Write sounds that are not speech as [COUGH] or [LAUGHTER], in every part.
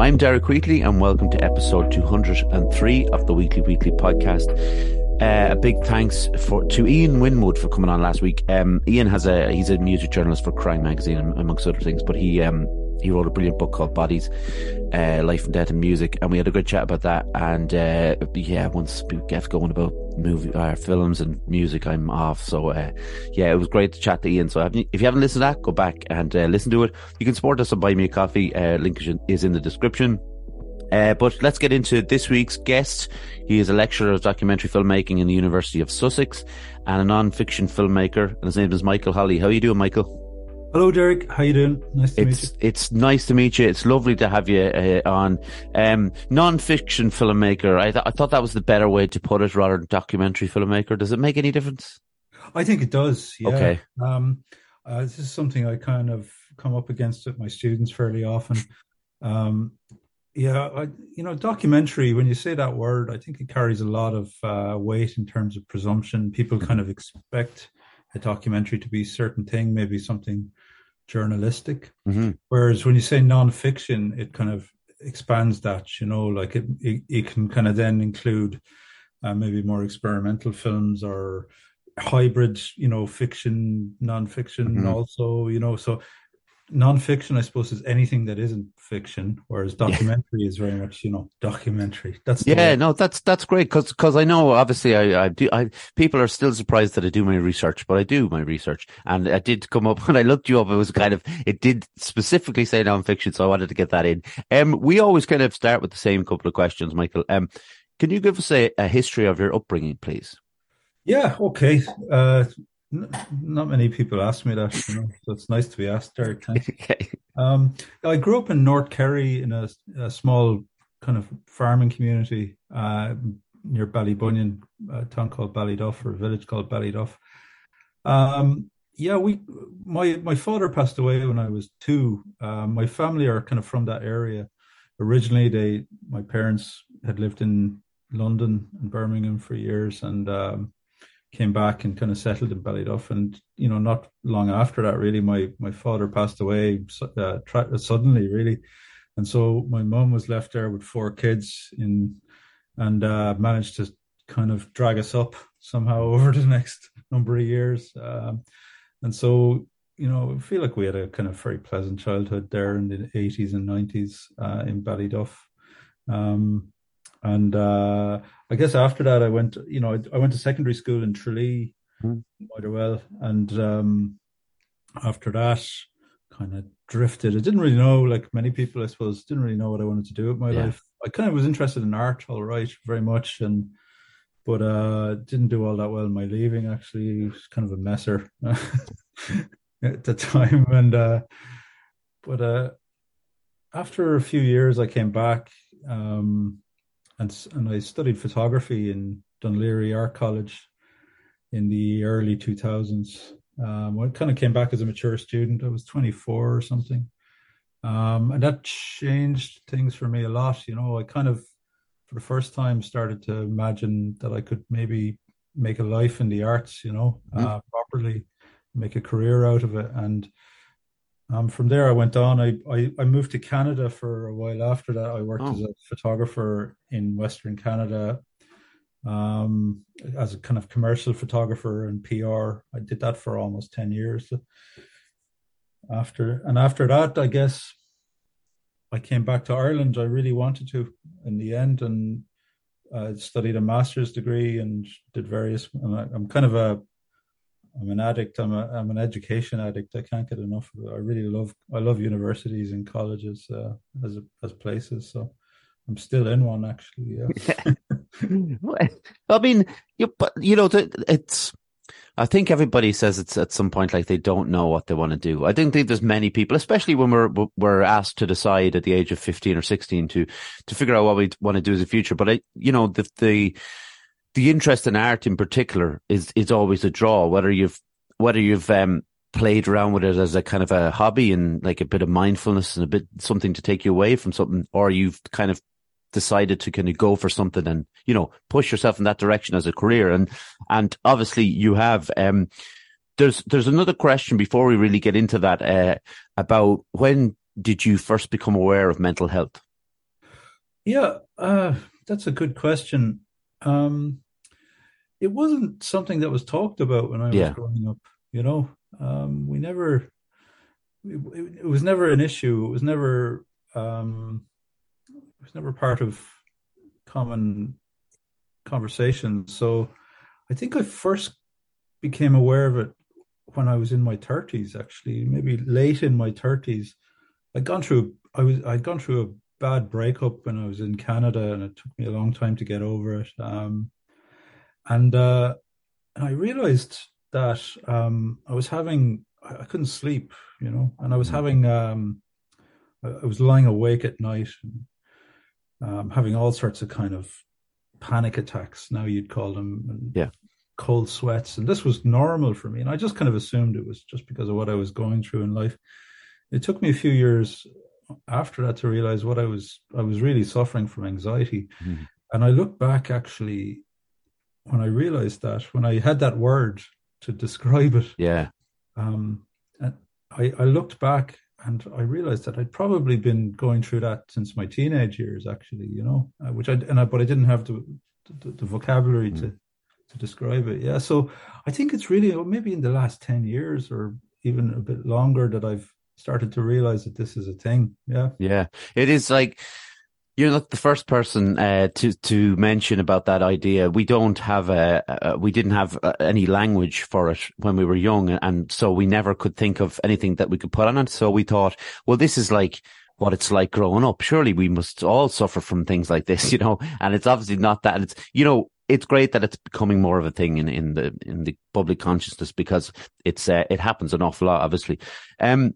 I'm Derek Wheatley, and welcome to episode 203 of the Weekly Weekly podcast. Uh, a big thanks for to Ian Winwood for coming on last week. Um, Ian has a he's a music journalist for Kerrang Magazine, amongst other things, but he um, he wrote a brilliant book called Bodies, uh, Life and Death in Music, and we had a good chat about that. And uh, yeah, once we get going about movie, uh, films and music, I'm off. So uh, yeah, it was great to chat to Ian. So if you haven't listened to that, go back and uh, listen to it. You can support us on Buy Me a Coffee. Uh, link is in the description. Uh, but let's get into this week's guest. He is a lecturer of documentary filmmaking in the University of Sussex and a non-fiction filmmaker. And his name is Michael Holly. How are you doing, Michael? Hello, Derek. How you doing? Nice to it's, meet you. It's nice to meet you. It's lovely to have you uh, on. Um, non-fiction filmmaker. I, th- I thought that was the better way to put it, rather than documentary filmmaker. Does it make any difference? I think it does. Yeah. Okay. Um, uh, this is something I kind of come up against with my students fairly often. Um, yeah, I, you know, documentary. When you say that word, I think it carries a lot of uh, weight in terms of presumption. People kind of expect a documentary to be a certain thing, maybe something journalistic. Mm-hmm. Whereas when you say nonfiction, it kind of expands that, you know, like it, it, it can kind of then include uh, maybe more experimental films or hybrid, you know, fiction, nonfiction mm-hmm. also, you know, so nonfiction, I suppose, is anything that isn't fiction, whereas documentary yeah. is very much, you know, documentary. That's yeah, no, that's that's great because because I know obviously I I do I people are still surprised that I do my research, but I do my research, and it did come up [LAUGHS] when I looked you up. It was kind of it did specifically say nonfiction, so I wanted to get that in. Um, we always kind of start with the same couple of questions, Michael. Um, can you give us a, a history of your upbringing, please? Yeah, okay. Uh, not many people ask me that, you know, so it's nice to be asked, Derek. [LAUGHS] okay. Um, I grew up in North Kerry in a, a small kind of farming community uh, near Ballybunion, a town called Ballyduff or a village called Ballyduff. Um, yeah, we my my father passed away when I was two. Um, my family are kind of from that area. Originally, they my parents had lived in London and Birmingham for years, and um, came back and kind of settled in Ballyduff. And you know, not long after that, really, my my father passed away uh, tra- suddenly, really, and so my mum was left there with four kids in, and uh, managed to kind of drag us up somehow [LAUGHS] over the next number of years. Um, and so, you know, I feel like we had a kind of very pleasant childhood there in the 80s and 90s uh, in Ballyduff. Um, and uh, I guess after that, I went, you know, I, I went to secondary school in Tralee, mm. Motherwell, and um, after that, kind of drifted. I didn't really know, like many people, I suppose, didn't really know what I wanted to do with my yeah. life. I kind of was interested in art, all right, very much, and but uh, didn't do all that well in my leaving. Actually, was kind of a messer [LAUGHS] at the time, and uh, but uh, after a few years, I came back. Um, and and I studied photography in Laoghaire Art College in the early 2000s. Um, I kind of came back as a mature student. I was 24 or something, um, and that changed things for me a lot. You know, I kind of, for the first time, started to imagine that I could maybe make a life in the arts. You know, mm-hmm. uh, properly make a career out of it, and um, from there, I went on. I, I, I moved to Canada for a while. After that, I worked oh. as a photographer in Western Canada, um, as a kind of commercial photographer and PR. I did that for almost ten years. After and after that, I guess I came back to Ireland. I really wanted to in the end, and I studied a master's degree and did various. I'm kind of a I'm an addict. I'm a I'm an education addict. I can't get enough of it. I really love I love universities and colleges uh, as as places. So I'm still in one actually. Yeah. [LAUGHS] I mean, you you know it's. I think everybody says it's at some point like they don't know what they want to do. I don't think there's many people, especially when we're we're asked to decide at the age of 15 or 16 to to figure out what we want to do as a future. But I, you know, the the the interest in art in particular is is always a draw. Whether you've whether you've um, played around with it as a kind of a hobby and like a bit of mindfulness and a bit something to take you away from something, or you've kind of decided to kind of go for something and you know push yourself in that direction as a career. And and obviously you have. Um, there's there's another question before we really get into that uh, about when did you first become aware of mental health? Yeah, uh, that's a good question. Um, it wasn't something that was talked about when I was Yeah. growing up. You know, um, we never. It, it was never an issue. It was never. Um, it was never part of common conversation. So, I think I first became aware of it when I was in my thirties. Actually, maybe late in my thirties. I'd gone through. I was. I'd gone through a bad breakup when I was in Canada, and it took me a long time to get over it. Um, and uh, and I realized that um, I was having I couldn't sleep, you know, and I was having um, I was lying awake at night and um, having all sorts of kind of panic attacks. Now you'd call them, and Yeah. cold sweats, and this was normal for me, and I just kind of assumed it was just because of what I was going through in life. It took me a few years after that to realize what I was I was really suffering from anxiety, Mhm. and I look back actually when I realized that when I had that word to describe it, Yeah. um, and I, I looked back and I realized that I'd probably been going through that since my teenage years, actually, you know, uh, which I and I, but I didn't have the the, the vocabulary to to describe it. Yeah, so I think it's really maybe in the last ten years or even a bit longer that I've started to realize that this is a thing. Yeah. Yeah. It is like you're not the first person uh, to to mention about that idea. We don't have a, a we didn't have uh any language for it when we were young, and so we never could think of anything that we could put on it. So we thought, well, this is like what it's like growing up. Surely we must all suffer from things like this, [LAUGHS] you know. And it's obviously not that. It's you know, it's great that it's becoming more of a thing in in the in the public consciousness because it's uh, it happens an awful lot, obviously. Um,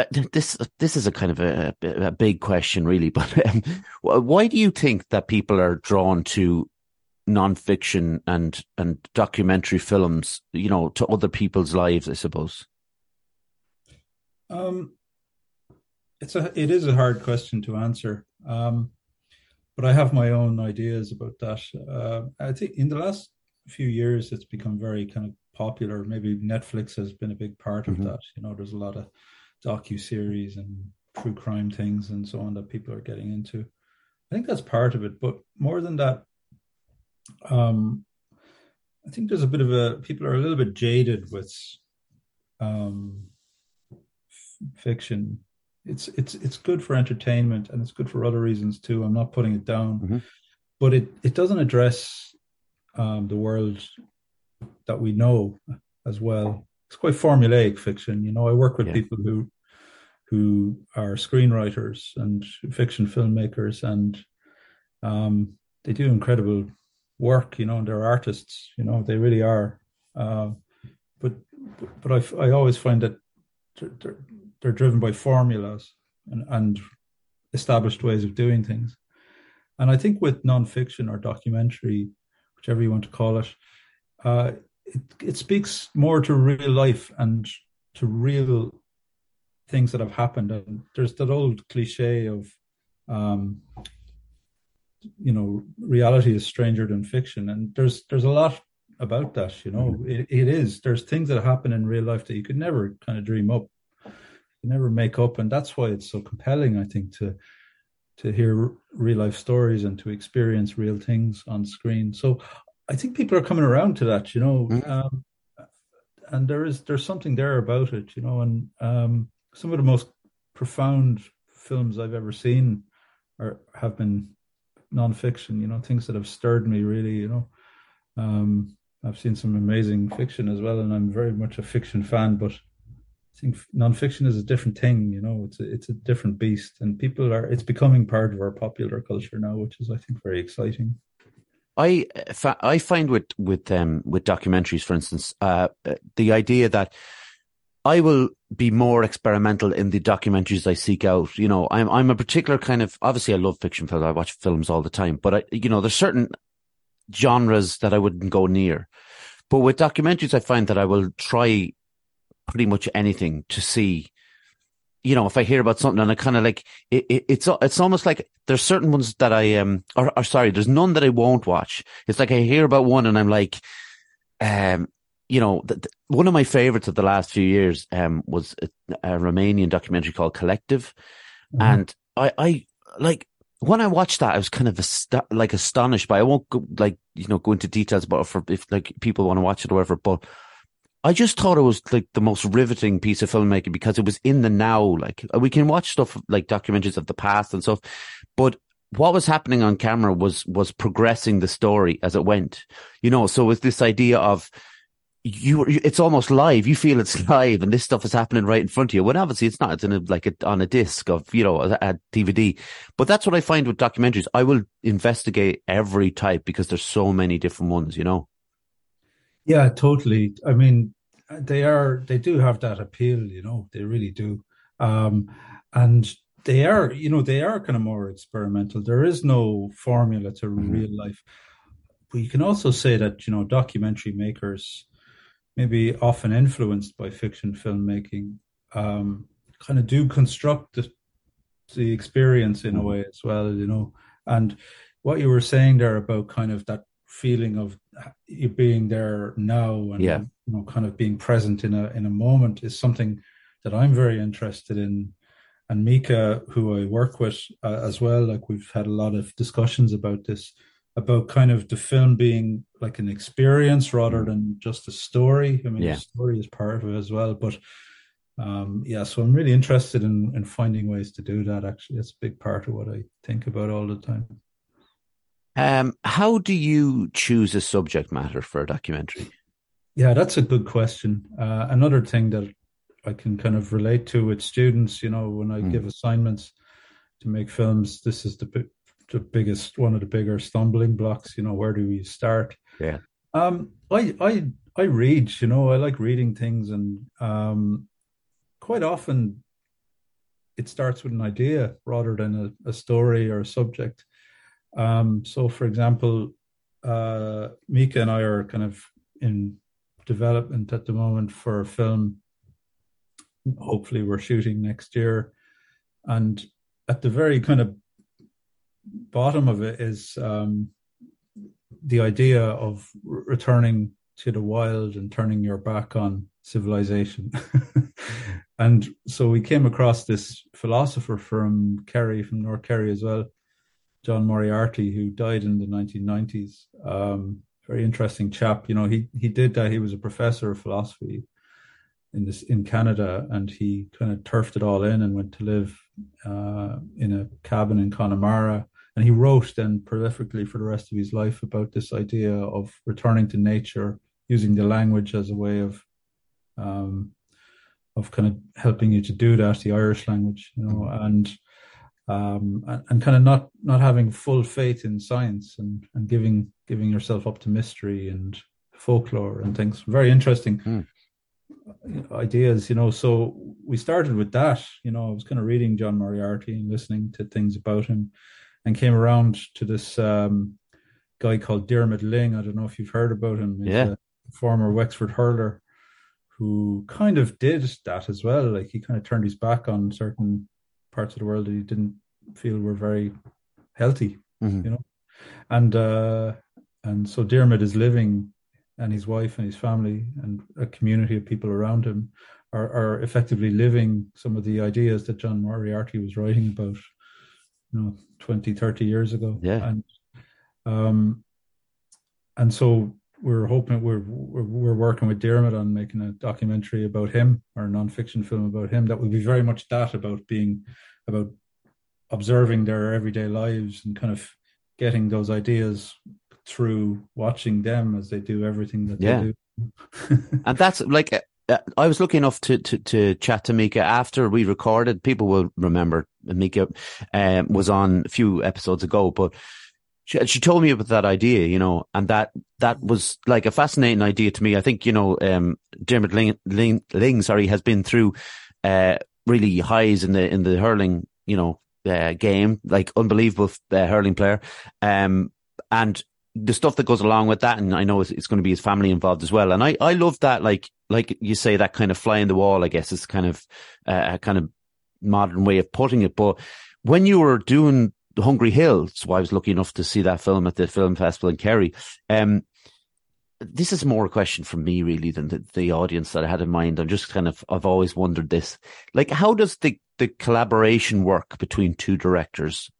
uh, this this is a kind of a, a big question, really. [LAUGHS] But um, why do you think that people are drawn to nonfiction and and documentary films? You know, to other people's lives, I suppose. Um, it's a it is a hard question to answer. Um, but I have my own ideas about that. Uh, I think in the last few years, it's become very kind of popular. Maybe Netflix has been a big part of Mhm. that. You know, there's a lot of docu series and true crime things and so on that people are getting into. I think that's part of it, but more than that, um, I think there's a bit of a people are a little bit jaded with um, f- fiction. It's it's it's good for entertainment and it's good for other reasons too. I'm not putting it down, Mhm. but it it doesn't address um, the world that we know as well. It's quite formulaic fiction. You know, I work with Yeah. people who who are screenwriters and fiction filmmakers, and um, they do incredible work. You know, and they're artists. You know, they really are. Uh, but but I, I always find that they're, they're, driven by formulas and, and established ways of doing things. And I think with nonfiction or documentary, whichever you want to call it, uh, it, it speaks more to real life and to real things that have happened. And there's that old cliche of, um, you know, reality is stranger than fiction, and there's there's a lot about that. You know, it, it is. There's things that happen in real life that you could never kind of dream up, you never make up, and that's why it's so compelling. I think to to hear real life stories and to experience real things on screen. So I think people are coming around to that. You know. Mhm. Um, and there is there's something there about it, you know, and um, some of the most profound films I've ever seen are have been nonfiction, you know, things that have stirred me really, you know. Um, I've seen some amazing fiction as well, and I'm very much a fiction fan, but I think nonfiction is a different thing, you know. It's a, it's a different beast, and people are it's becoming part of our popular culture now, which is I think very exciting. I I find with with um with documentaries, for instance, uh, the idea that I will be more experimental in the documentaries I seek out. You know, I'm I'm a particular kind of obviously I love fiction films. I watch films all the time, but I you know there's certain genres that I wouldn't go near. But with documentaries, I find that I will try pretty much anything to see. You know, if I hear about something and I kind of like it, it, it's it's almost like there's certain ones that I um or, or sorry, there's none that I won't watch. It's like I hear about one and I'm like, um, you know, th- th- one of my favorites of the last few years um was a, a Romanian documentary called Collective, Mhm. and I I like when I watched that, I was kind of ast- like astonished by. I won't go, like you know go into details about it for if like people want to watch it or whatever, but I just thought it was like the most riveting piece of filmmaking because it was in the now. Like we can watch stuff like documentaries of the past and stuff, but what was happening on camera was was progressing the story as it went. You know, so with this idea of you, it's almost live. You feel it's [LAUGHS] live, and this stuff is happening right in front of you. When obviously it's not. It's in a, like a, on a disc of you know a, a, DVD. But that's what I find with documentaries. I will investigate every type because there's so many different ones. You know. Yeah, totally. I mean, they are they do have that appeal. You know, they really do. Um, and they are, you know, they are kind of more experimental. There is no formula to mm-hmm. real life. But you can also say that, you know, documentary makers, maybe often influenced by fiction filmmaking, um, kind of do construct the, the experience in a mm-hmm. way as well, you know. And what you were saying there about kind of that feeling of you being there now and yeah. you know kind of being present in a in a moment is something that I'm very interested in and Mika, who I work with uh, as well, like we've had a lot of discussions about this, about kind of the film being like an experience rather than just a story. I mean, yeah. the story is part of it as well, but um, yeah, so I'm really interested in in finding ways to do that. Actually, it's a big part of what I think about all the time. Um, how do you choose a subject matter for a documentary? Yeah, that's a good question. Uh, another thing that I can kind of relate to with students. You know, when I mm. give assignments to make films, this is the the biggest one of the bigger stumbling blocks. You know, where do we start? Yeah. Um, I I I read. You know, I like reading things, and um, quite often it starts with an idea rather than a, a story or a subject. Um, so, for example, uh, Mika and I are kind of in development at the moment for a film hopefully we're shooting next year. And at the very kind of bottom of it is um, the idea of returning to the wild and turning your back on civilization. [LAUGHS] and so we came across this philosopher from Kerry, from North Kerry as well, John Moriarty, who died in the 1990s. Um, very interesting chap. You know, he he did that. He was a professor of philosophy in this in Canada, and he kind of turfed it all in and went to live uh, in a cabin in Connemara. And he wrote then prolifically for the rest of his life about this idea of returning to nature, using the language as a way of um, of kind of helping you to do that, the Irish language, you know, and um, and, and, kind of not not having full faith in science and and giving giving yourself up to mystery and folklore and things. Very interesting. Mm ideas, you know. So we started with that. You know, I was kind of reading John Moriarty and listening to things about him, and came around to this um, guy called Diarmuid Lyng. I don't know if you've heard about him. He's yeah. former Wexford hurler who kind of did that as well. Like he kind of turned his back on certain parts of the world that he didn't feel were very healthy, mm-hmm. you know. And uh, and so Diarmuid is living and his wife and his family and a community of people around him are, are effectively living some of the ideas that John Moriarty was writing about, you know, 20, 30 years ago. Yeah. And, um, and so we're hoping we're, we're, we're working with Diarmuid on making a documentary about him or a nonfiction film about him that will be very much that about being about observing their everyday lives and kind of getting those ideas through watching them as they do everything that yeah. they do. [LAUGHS] and that's like uh, I was lucky enough to, to, to chat to Mika after we recorded. People will remember Mika um, was on a few episodes ago, but she, she told me about that idea, you know, and that that was like a fascinating idea to me. I think you know, um, Diarmuid Lyng, Lyng, Lyng sorry, has been through uh, really highs in the in the hurling, you know, uh, game, like unbelievable uh, hurling player, um, and the stuff that goes along with that, and I know it's, it's, going to be his family involved as well. And I, I love that, like, like you say, that kind of fly in the wall, I guess is kind of uh, a kind of modern way of putting it. But when you were doing the Hungry Hill, so I was lucky enough to see that film at the film festival in Kerry. Um, this is more a question from me really than the, the audience that I had in mind. I'm just kind of, I've always wondered this, like, how does the, the collaboration work between two directors?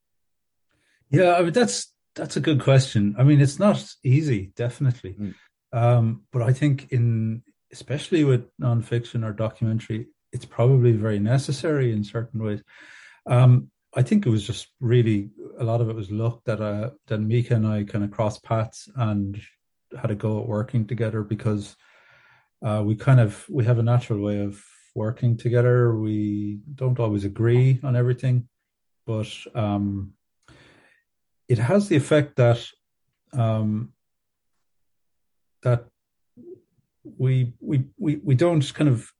Yeah, I mean that's that's a good question. I mean, it's not easy, definitely, mm. um, but I think in especially with nonfiction or documentary, it's probably very necessary in certain ways. Um, I think it was just really a lot of it was luck that uh, that Mika and I kind of crossed paths and had a go at working together because uh, we kind of we have a natural way of working together. We don't always agree on everything, but um, it has the effect that um, that we we we we don't kind of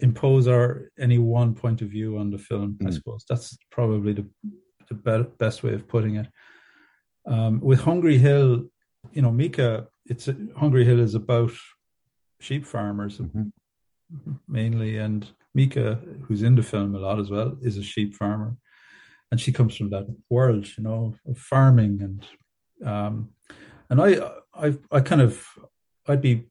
impose our any one point of view on the film. Mm. I suppose that's probably the the be- best way of putting it. Um, with Hungry Hill, you know, Mika, it's a, Hungry Hill is about sheep farmers mm-hmm. mainly, and Mika, who's in the film a lot as well, is a sheep farmer, and she comes from that world, you know, of farming and um, and I I I kind of I'd be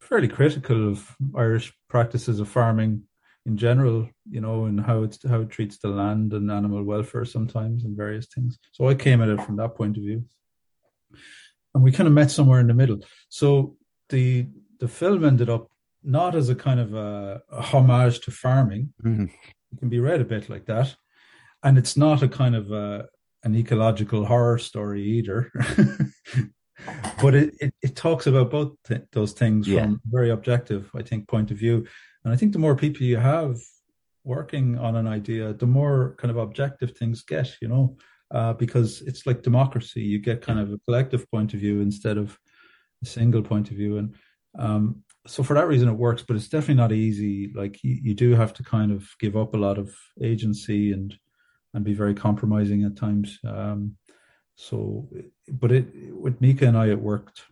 fairly critical of Irish practices of farming in general, you know, and how it's how it treats the land and animal welfare sometimes and various things. So I came at it from that point of view, and we kind of met somewhere in the middle. So the the film ended up not as a kind of a, a homage to farming. Mm-hmm. It can be read a bit like that, and it's not a kind of a, an ecological horror story either. [LAUGHS] but it, it, it, talks about both th- those things yeah. from very objective, I think, point of view. And I think the more people you have working on an idea, the more kind of objective things get, you know, uh, because it's like democracy. You get kind of a collective point of view instead of a single point of view. And um, so for that reason, it works, but it's definitely not easy. Like you, you do have to kind of give up a lot of agency and and be very compromising at times. Um, so, but it with Mika and I, it worked.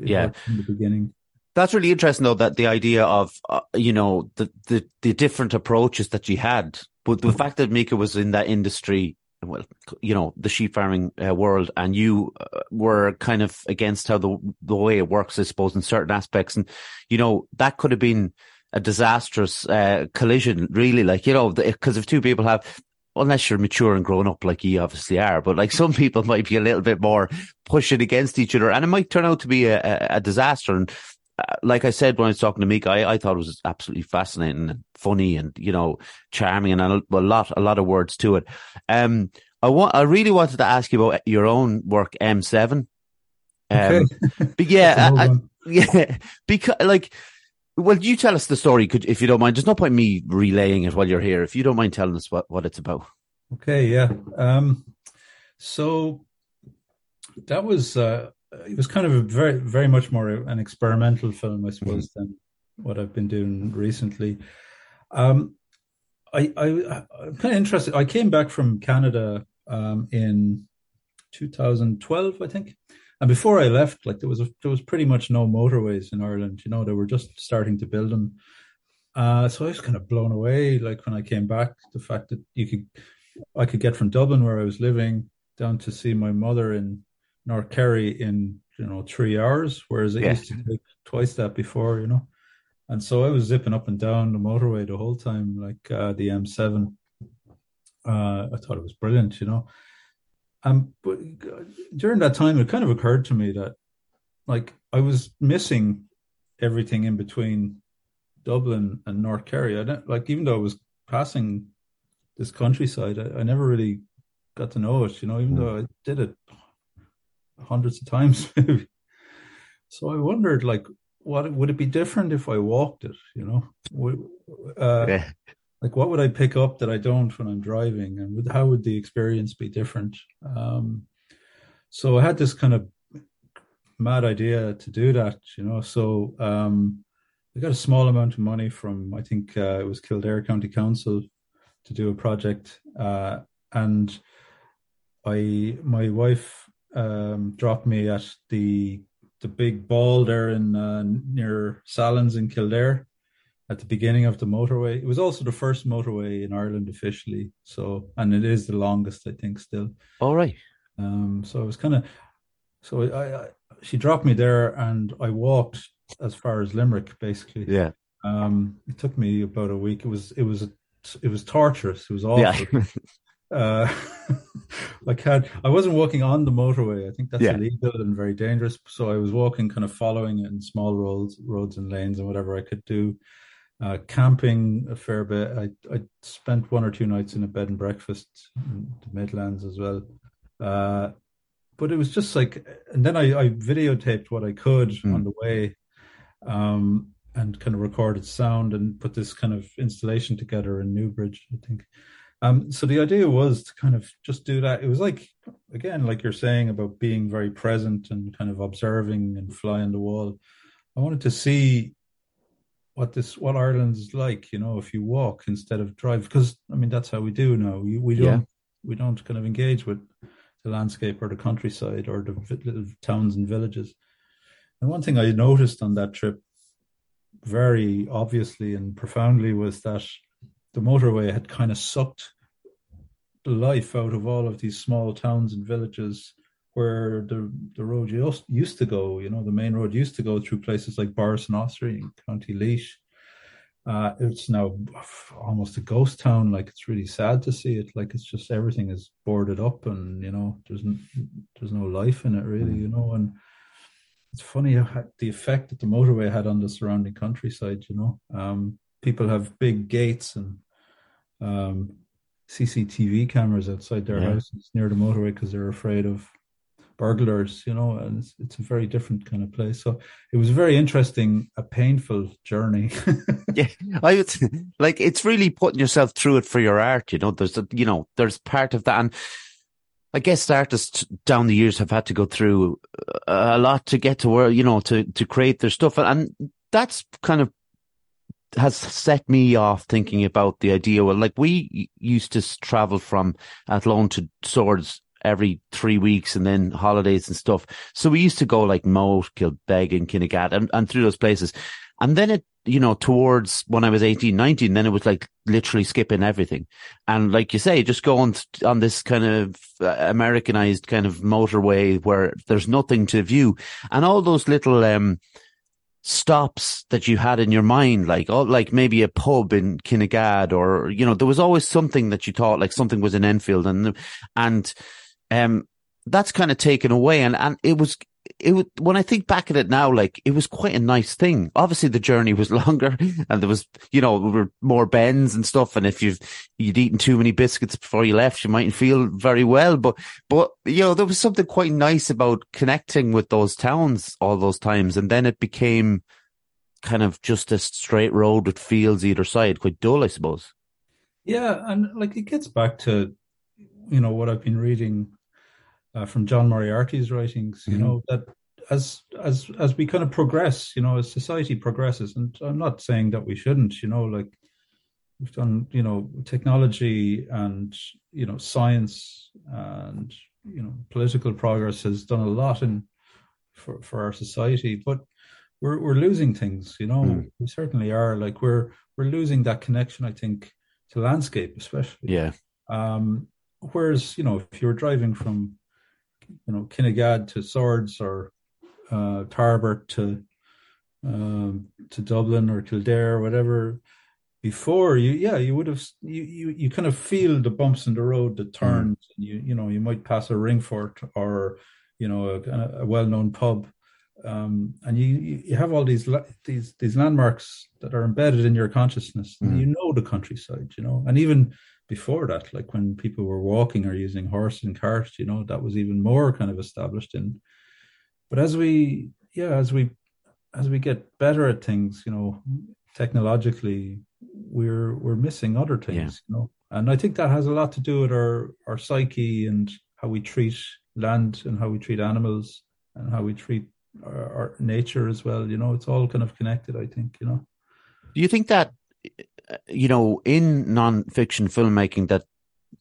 It yeah, worked in the beginning. That's really interesting, though. That the idea of uh, you know the, the the different approaches that you had, but the fact that Mika was in that industry, well, you know, the sheep farming uh, world, and you uh, were kind of against how the the way it works, I suppose, in certain aspects, and you know that could have been a disastrous uh, collision, really. Like you know, because if two people have unless you're mature and grown up like you obviously are, but like [LAUGHS] some people might be a little bit more pushing against each other and it might turn out to be a, a, disaster. And like I said when I was talking to Mika, I, I thought it was absolutely fascinating and funny and, you know, charming and a, a lot, a lot of words to it. Um, I want, I really wanted to ask you about your own work, M7. Um, okay. [LAUGHS] but yeah, I, [LAUGHS] yeah, because like, well, you tell us the story, could, if you don't mind. There's no point me relaying it while you're here. If you don't mind telling us what, what it's about. Okay, yeah. Um, so that was uh, it was kind of a very very much more an experimental film, I suppose, mm-hmm. than what I've been doing recently. Um, I, I I'm kind of interested. I came back from Canada um, in 2012, I think, and before I left, like there was a, there was pretty much no motorways in Ireland. You know, they were just starting to build them. Uh, so I was kind of blown away. Like when I came back, the fact that you could, I could get from Dublin where I was living down to see my mother in North Kerry in you know three hours, whereas it yeah. used to take twice that before. You know, and so I was zipping up and down the motorway the whole time, like uh, the M7. Uh, I thought it was brilliant. You know, um, but during that time, it kind of occurred to me that, like, I was missing everything in between Dublin and North Kerry. I don't, like, even though I was passing this countryside, I, I never really got to know it. You know, even though I did it hundreds of times, [LAUGHS] maybe. So I wondered, like, what would it be different if I walked it? You know, uh, yeah like what would I pick up that I don't when I'm driving, and would, how would the experience be different? Um, so I had this kind of mad idea to do that, you know. So um, I got a small amount of money from I think uh, it was Kildare County Council to do a project, uh, and I my wife um, dropped me at the the big ball there in uh, near Sallins in Kildare at the beginning of the motorway. It was also the first motorway in Ireland officially. So, and it is the longest, I think, still. All right. Um, so I was kind of, so I, I, she dropped me there, and I walked as far as Limerick, basically. Yeah. Um, it took me about a week. It was, it was, it was torturous. It was awful. Yeah. [LAUGHS] uh, [LAUGHS] I can't. I wasn't walking on the motorway. I think that's yeah. illegal and very dangerous. So I was walking, kind of following it in small roads, roads and lanes, and whatever I could do. Uh, camping a fair bit. I I spent one or two nights in a bed and breakfast in the Midlands as well. Uh, but it was just like, and then I, I videotaped what I could mm. on the way, um, and kind of recorded sound and put this kind of installation together in Newbridge, I think. Um, so the idea was to kind of just do that. It was like, again, like you're saying about being very present and kind of observing and fly on the wall. I wanted to see what this, what Ireland's like, you know, if you walk instead of drive, because I mean, that's how we do now. We, we don't, yeah. we don't kind of engage with the landscape or the countryside or the little towns and villages. And one thing I noticed on that trip very obviously and profoundly was that the motorway had kind of sucked the life out of all of these small towns and villages where the the road used, to go. You know, the main road used to go through places like Borris-in-Ossory in County Laois. Uh, it's now almost a ghost town. Like it's really sad to see it. Like it's just everything is boarded up, and you know, there's n- there's no life in it really. You know, and it's funny how the effect that the motorway had on the surrounding countryside. You know, um, people have big gates and um, CCTV cameras outside their yeah. houses near the motorway because they're afraid of burglars, you know, and it's, it's, a very different kind of place. So it was a very interesting, a painful journey. [LAUGHS] yeah, I would like it's really putting yourself through it for your art. You know, there's a, you know, there's part of that, and I guess artists down the years have had to go through a lot to get to where you know to to create their stuff, and that's kind of has set me off thinking about the idea. Well, like we used to travel from Athlone to Swords every three weeks and then holidays and stuff. So we used to go like Moate, Kilbeg and Kinnegad and, and through those places. And then it, you know, towards when I was 18, 19, then it was like literally skipping everything. And like you say, just going on this kind of uh, Americanized kind of motorway where there's nothing to view and all those little, um, stops that you had in your mind, like oh, like maybe a pub in Kinnegad, or you know, there was always something that you thought like something was in Enfield, and and um, that's kind of taken away, and and it was it was when I think back at it now, like it was quite a nice thing. Obviously, the journey was [LAUGHS] longer, and there was, you know, more bends and stuff. And if you've you'd eaten too many biscuits before you left, you mightn't feel very well. But but you know, there was something quite nice about connecting with those towns all those times, and then it became kind of just a straight road with fields either side, quite dull, I suppose. Yeah, and like it gets back to you know what I've been reading uh, from John Moriarty's writings. You mm-hmm. know that as as as we kind of progress, you know, as society progresses, and I'm not saying that we shouldn't. You know, like we've done, you know, technology and you know science and you know political progress has done a lot in for for our society, but we're we're losing things. You know, mm. we certainly are. Like we're we're losing that connection. I think to landscape, especially. Yeah. Um, whereas you know, if you're driving from you know Kinnegad to Swords or uh, Tarbert to um, to Dublin or Kildare or whatever before you yeah you would have you, you you kind of feel the bumps in the road the turns mm. you you know you might pass a ringfort or you know a, a well-known pub um, and you you have all these these these landmarks that are embedded in your consciousness mm. you know the countryside you know and even before that, like when people were walking or using horse and cart, you know, that was even more kind of established in. But as we, yeah, as we, as we get better at things, you know, technologically, we're we're missing other things, yeah. you know, and I think that has a lot to do with our our psyche and how we treat land and how we treat animals and how we treat our, nature as well. You know, it's all kind of connected. I think, you know. Do you think that you know, in non-fiction filmmaking, that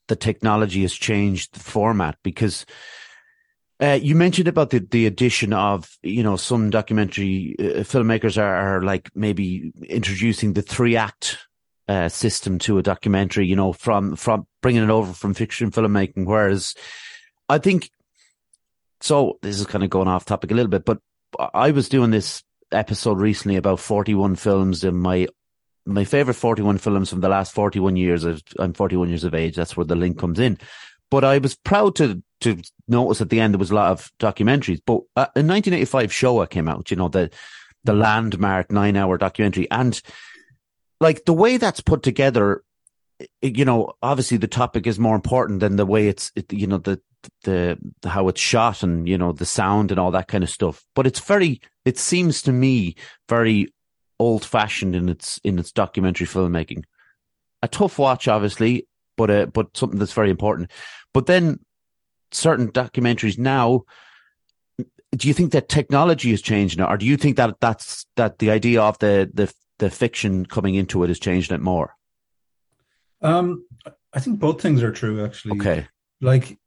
the technology has changed the format because uh, you mentioned about the, the addition of, you know, some documentary uh, filmmakers are, are, like maybe introducing the three act uh, system to a documentary, you know, from, from bringing it over from fiction filmmaking. Whereas I think, so this is kind of going off topic a little bit, but I was doing this episode recently about 41 films in my my favorite 41 films from the last 41 years. I'm 41 years of age. That's where the link comes in. but I was proud to to notice at the end there was a lot of documentaries. But uh, in 1985, Shoah came out. You know the the landmark nine hour documentary, and like the way that's put together. You know, obviously the topic is more important than the way it's, it, you know, the, the, the how it's shot and you know the sound and all that kind of stuff. But it's very, it seems to me very old fashioned in its in its documentary filmmaking. A tough watch, obviously, but uh, but something that's very important. But then certain documentaries now, do you think that technology has changed now, or do you think that that's that the idea of the the the fiction coming into it has changed it more? Um, I think both things are true. Actually, okay. Like,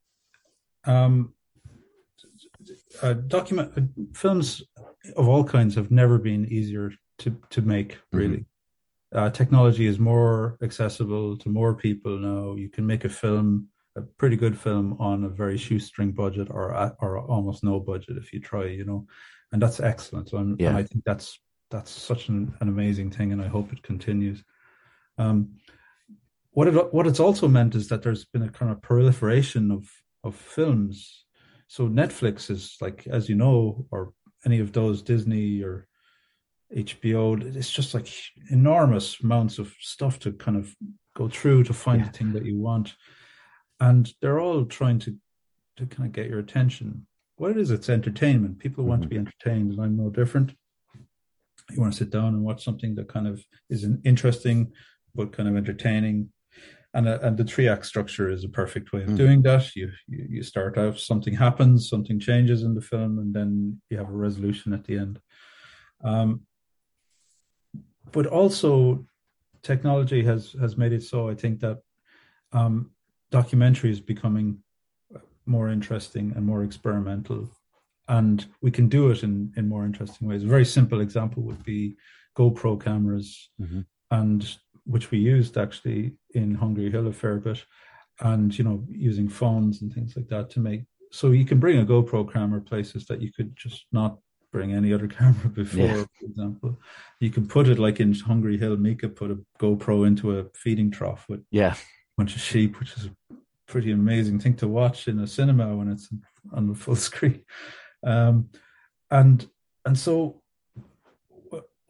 um, uh, document uh, films of all kinds have never been easier to to make. Really, mm-hmm. uh, technology is more accessible to more people now. You can make a film a pretty good film on a very shoestring budget or or almost no budget if you try, you know, and that's excellent. So yeah. and I think that's that's such an, an amazing thing, and I hope it continues. Um, what it what it's also meant is that there's been a kind of proliferation of of films. So Netflix is like, as you know, or any of those Disney or HBO, it's just like enormous amounts of stuff to kind of go through to find yeah. the thing that you want and they're all trying to to kind of get your attention. What it is, it's entertainment. People want mm-hmm. to be entertained, and I'm no different. You want to sit down and watch something that kind of is interesting, but kind of entertaining. And, uh, and the three act structure is a perfect way of mm. doing that. You, you you start out, something happens, something changes in the film, and then you have a resolution at the end. Um, but also, technology has has made it so I think that um, documentary is becoming more interesting and more experimental and we can do it in in more interesting ways a very simple example would be gopro cameras mm-hmm. and which we used actually in hungry hill a fair bit and you know using phones and things like that to make so you can bring a gopro camera places that you could just not bring any other [LAUGHS] camera before yeah. for example you can put it like in hungry hill mika put a gopro into a feeding trough with yeah a bunch of sheep, which is a pretty amazing thing to watch in a cinema when it's on the full [LAUGHS] screen. Um, and and so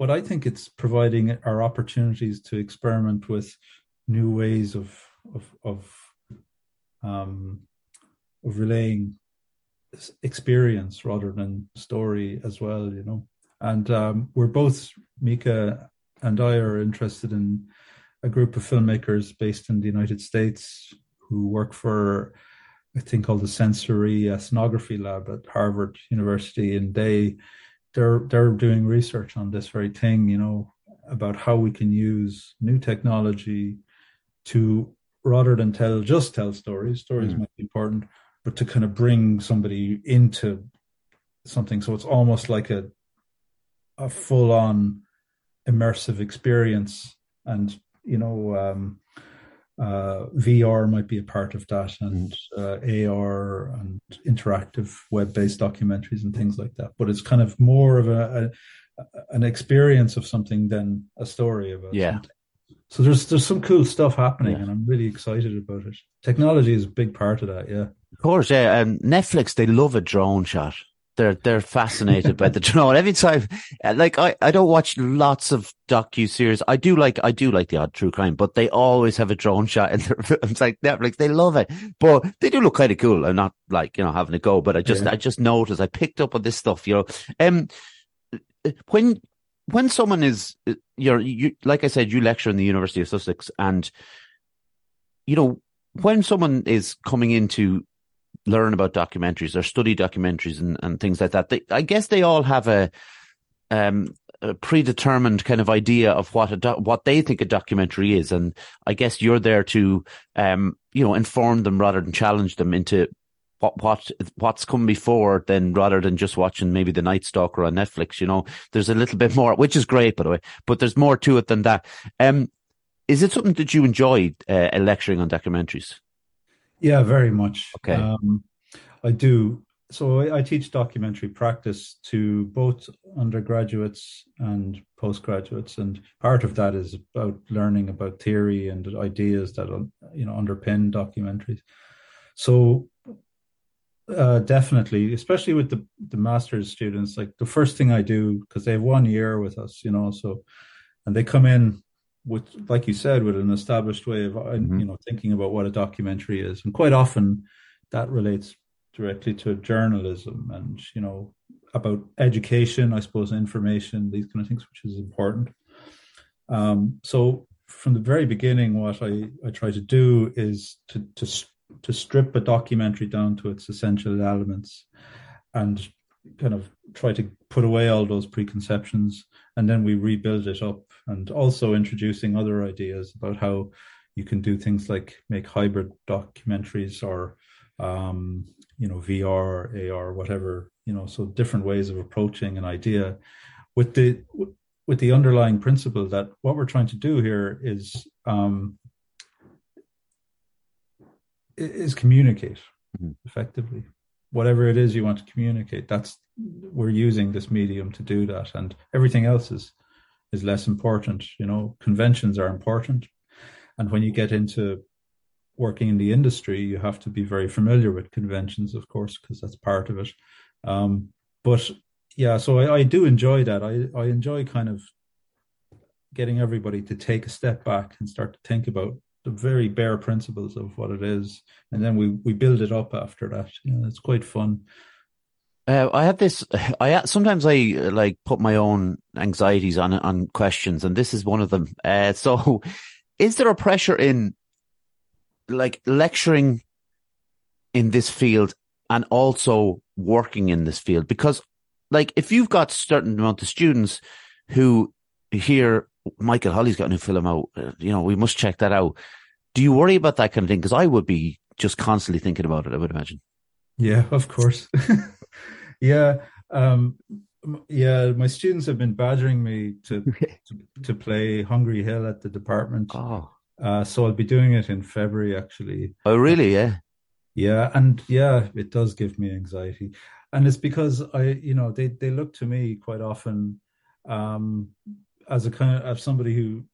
what I think it's providing are opportunities to experiment with new ways of of of um, of relaying experience rather than story as well, you know. And um, we're both Mika and I are interested in a group of filmmakers based in the United States who work for a thing called the Sensory Ethnography Lab at Harvard University, and they they're they're doing research on this very thing, you know, about how we can use new technology to rather than tell just tell stories. Stories mm. might be important, but to kind of bring somebody into something, so it's almost like a a full on immersive experience and you know, um, uh, VR might be a part of that, and mm. uh, AR and interactive web-based documentaries and things like that. But it's kind of more of a, a an experience of something than a story about yeah. something. So there's there's some cool stuff happening, yeah. and I'm really excited about it. Technology is a big part of that. Yeah, of course. Yeah, and Netflix they love a drone shot they're they're fascinated by the [LAUGHS] drone. Every time, like I, I don't watch lots of docu series. I do like I do like the odd true crime, but they always have a drone shot in their [LAUGHS] films. Like Netflix, they love it, but they do look kind of cool. I'm not like you know having a go, but I just yeah. I just noticed I picked up on this stuff. You know, um, when when someone is you're you like I said, you lecture in the University of Sussex, and you know when someone is coming into learn about documentaries or study documentaries and, and things like that. They, I guess they all have a, um, a predetermined kind of idea of what a do- what they think a documentary is, and I guess you're there to, um, you know, inform them rather than challenge them into what what what's come before, then rather than just watching maybe the Night Stalker on Netflix. You know, there's a little bit more, which is great by the way, but there's more to it than that. Um, is it something that you enjoyed uh, lecturing on documentaries? Yeah, very much. Okay. Um, I do. So I, I, teach documentary practice to both undergraduates and postgraduates, and part of that is about learning about theory and ideas that you know underpin documentaries. so uh, definitely, especially with the the master's students, like the first thing I do because they have one year with us, you know, so and they come in with, like you said, with an established way of mm-hmm. you know thinking about what a documentary is, and quite often that relates directly to journalism and you know about education, I suppose, information, these kind of things, which is important. Um, so from the very beginning, what I, I try to do is to, to to strip a documentary down to its essential elements and kind of try to put away all those preconceptions and then we rebuild it up and also introducing other ideas about how you can do things like make hybrid documentaries or um, you know VR, AR, whatever you know. So different ways of approaching an idea, with the with the underlying principle that what we're trying to do here is um, is communicate mm-hmm. effectively whatever it is you want to communicate that's we're using this medium to do that and everything else is is less important you know conventions are important and when you get into working in the industry you have to be very familiar with conventions of course because that's part of it um, but yeah so I, I do enjoy that i i enjoy kind of getting everybody to take a step back and start to think about the very bare principles of what it is, and then we we build it up after that. You know, it's quite fun. Uh, I have this. I sometimes I like put my own anxieties on on questions, and this is one of them. Uh, so, [LAUGHS] is there a pressure in like lecturing in this field and also working in this field? Because, like, if you've got certain amount of students who hear Michael Holly's got a new film out. Uh, you know, we must check that out. Do you worry about that kind of thing? Because I would be just constantly thinking about it. I would imagine. Yeah, of course. [LAUGHS] yeah, um, yeah. My students have been badgering me to [LAUGHS] to, to, play Hungry Hill at the department. Oh, uh, so I'll be doing it in February. Actually. Oh, really? Yeah. Yeah, and yeah, it does give me anxiety, and it's because I, you know, they they look to me quite often um, as a kind of as somebody who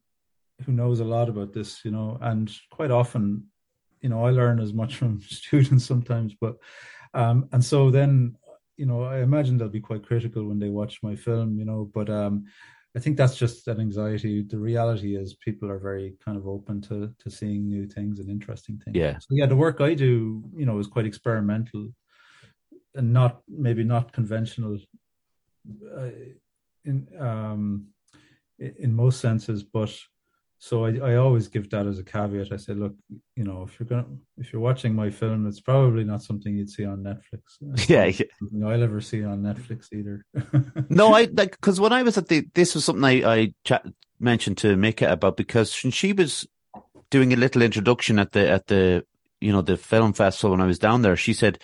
who knows a lot about this, you know, and quite often, you know, I learn as much [LAUGHS] from [LAUGHS] students sometimes, but um, and so then, you know, I imagine they'll be quite critical when they watch my film, you know, but um, I think that's just an anxiety. The reality is people are very kind of open to to seeing new things and interesting things. Yeah. So yeah, the work I do, you know, is quite experimental and not maybe not conventional. Uh, in um in most senses, but so I, I always give that as a caveat. I say, look, you know, if you're gonna if you're watching my film, it's probably not something you'd see on Netflix. [LAUGHS] yeah, yeah. I'll ever see on Netflix either. [LAUGHS] no, I like because when I was at the this was something I I chat, mentioned to Mika about because she was doing a little introduction at the at the you know the film festival when I was down there. She said,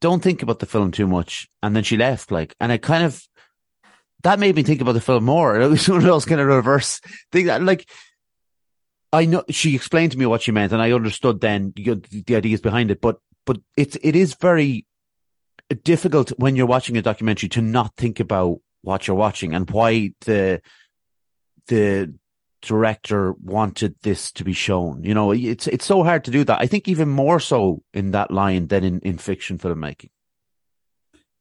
"Don't think about the film too much," and then she left. Like, and I kind of that made me think about the film more. [LAUGHS] It was one of those kind of reverse things. Like, I know she explained to me what she meant, and I understood then the, the ideas behind it. But but it's it is very difficult when you're watching a documentary to not think about what you're watching and why the the director wanted this to be shown. You know, it's it's so hard to do that. I think even more so in that line than in, in fiction filmmaking.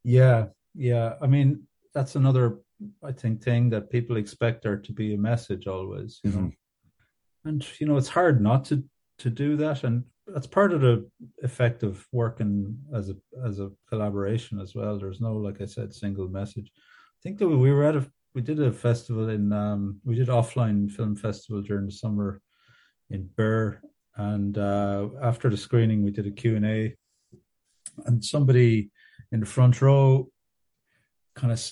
Yeah, yeah. I mean, that's another I think thing that people expect there to be a message always, you mm-hmm. know. And you know, it's hard not to to do that, and that's part of the effect of working as a as a collaboration as well. There's no, like I said, single message. I think that we were at a we did a festival in um we did offline film festival during the summer in Birr, and uh, after the screening we did a Q and somebody in the front row kind of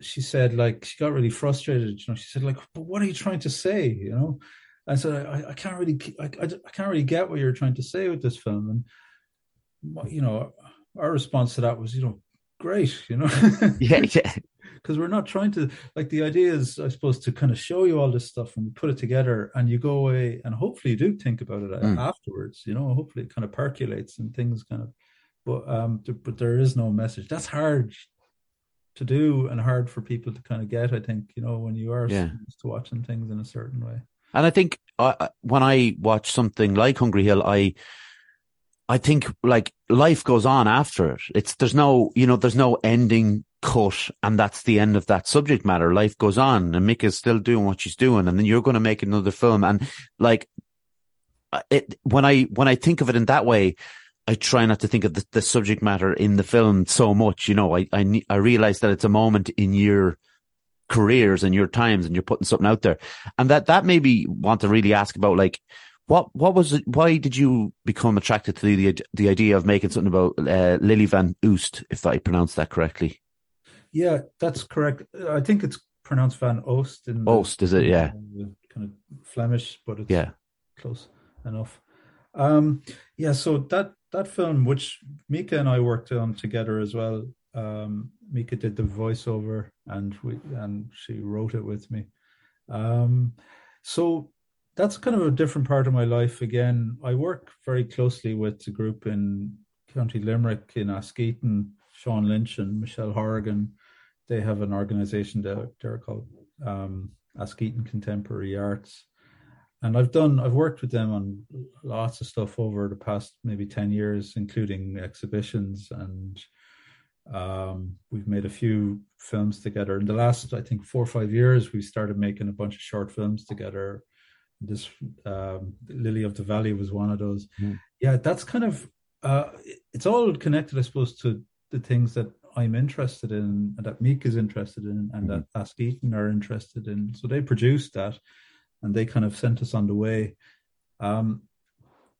she said like she got really frustrated. You know, she said like, "But what are you trying to say?" You know, I said, "I, I can't really, I, I, I can't really get what you're trying to say with this film." And you know, our response to that was, you know, great. You know, [LAUGHS] yeah, yeah. [LAUGHS] Because we're not trying to like the idea is, I suppose, to kind of show you all this stuff and we put it together, and you go away and hopefully you do think about it mm. afterwards. You know, hopefully it kind of percolates and things kind of. But um, but there is no message. That's hard to do and hard for people to kind of get. I think you know when you are yeah. to watching things in a certain way. And I think uh, when I watch something like Hungry Hill, I I think like life goes on after it. It's there's no you know there's no ending cut and that's the end of that subject matter. Life goes on and Mick is still doing what she's doing and then you're going to make another film and like it when I when I think of it in that way I try not to think of the, the subject matter in the film so much. You know, I, I, I realize that it's a moment in your careers and your times and you're putting something out there. And that, that made me want to really ask about like, what, what was it? Why did you become attracted to the, the idea of making something about, uh, Lily Van Oost, if I pronounced that correctly? Yeah, that's correct. I think it's pronounced Van Oost. In Oost, is it? Yeah. Kind of Flemish, but it's yeah. close enough. Um, yeah, so that that film, which Mika and I worked on together as well. Um, Mika did the voiceover, and we and she wrote it with me. Um, so that's kind of a different part of my life. Again, I work very closely with a group in County Limerick in Askeaton, Sean Lynch and Michelle Horrigan. They have an organisation there, they're called um, Askeaton Contemporary Arts and I've done I've worked with them on lots of stuff over the past maybe 10 years including exhibitions and um, we've made a few films together in the last I think 4 or 5 years we started making a bunch of short films together this um, Lily of the Valley was one of those mm. yeah that's kind of uh, it's all connected I suppose to the things that I'm interested in and that Meek is interested in and mm. that Askeaton are interested in so they produced that and they kind of sent us on the way. Um,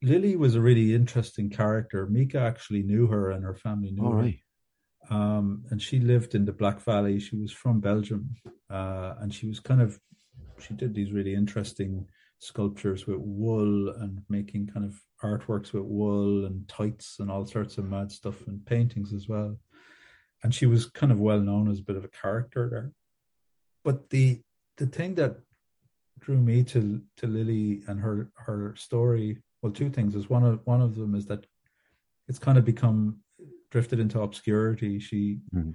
Lily was a really interesting character. Mika actually knew her and her family knew All right. Um, and she lived in the Black Valley. She was from Belgium, uh, and she was kind of she did these really interesting sculptures with wool and making kind of artworks with wool and tights and all sorts of mad stuff and paintings as well. And she was kind of well known as a bit of a character there. But the the thing that drew me to to Lily and her her story. Well, two things is one of one of them is that it's kind of become drifted into obscurity. She mm-hmm.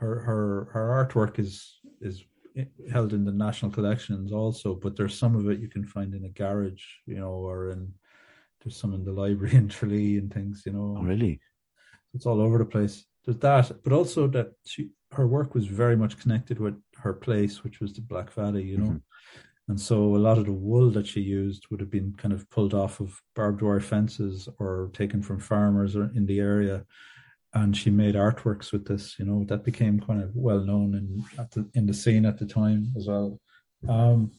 her her her artwork is is held in the national collections also, but there's some of it you can find in a garage, you know, or in there's some in the library [LAUGHS] in Tralee and things, you know. Oh, really? It's all over the place. There's that, but also that she her work was very much connected with her place, which was the Black Valley, you know. Mm-hmm. And so a lot of the wool that she used would have been kind of pulled off of barbed wire fences or taken from farmers in the area. And she made artworks with this, you know, that became kind of well known in the, in the scene at the time as well. Um,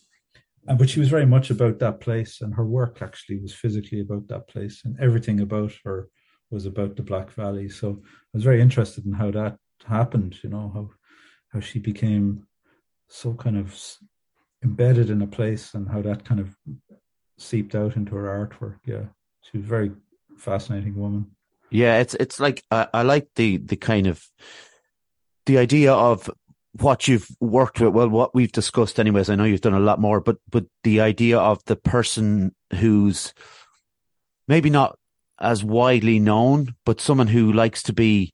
and but she was very much about that place, and her work actually was physically about that place, and everything about her was about the Black Valley. So I was very interested in how that happened, you know, how how she became so kind of embedded in a place and how that kind of seeped out into her artwork. Yeah, she was a very fascinating woman. Yeah, it's it's like I, I like the the kind of the idea of what you've worked with. Well, what we've discussed, anyways. I know you've done a lot more, but but the idea of the person who's maybe not as widely known, but someone who likes to be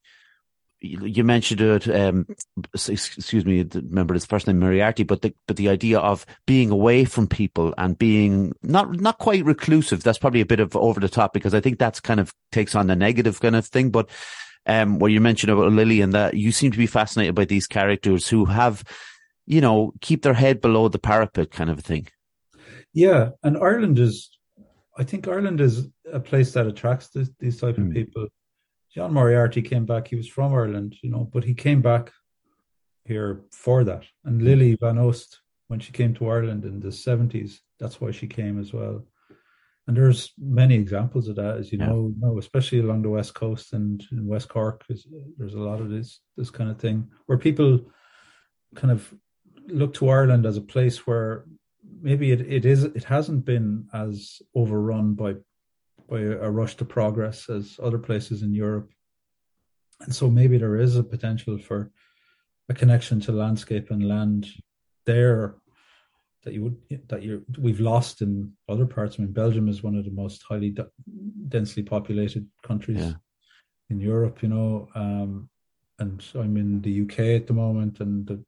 you mentioned it. Um, excuse me, remember his first name Moriarty, but the but the idea of being away from people and being not not quite reclusive. That's probably a bit of over the top because I think that's kind of takes on the negative kind of thing. But um, where you mentioned about Lily and that you seem to be fascinated by these characters who have, you know, keep their head below the parapet kind of a thing. Yeah, and Ireland is, I think Ireland is a place that attracts this, these type mm. of hmm. people John Moriarty came back. He was from Ireland, you know, but he came back here for that. And hmm. Lily Van Oost, when she came to Ireland in the seventies, that's why she came as well. And there's many examples of that, as you yeah. know, know, especially along the west coast and in West Cork. There's a lot of this this kind of thing where people kind of look to Ireland as a place where maybe it, it is it hasn't been as overrun by by a rush to progress as other places in Europe. And so maybe there is a potential for a connection to landscape and land there that you would that you we've lost in other parts. I mean, Belgium is one of the most highly densely populated countries yeah. in Europe. You know, um, and I'm in the UK at the moment, and the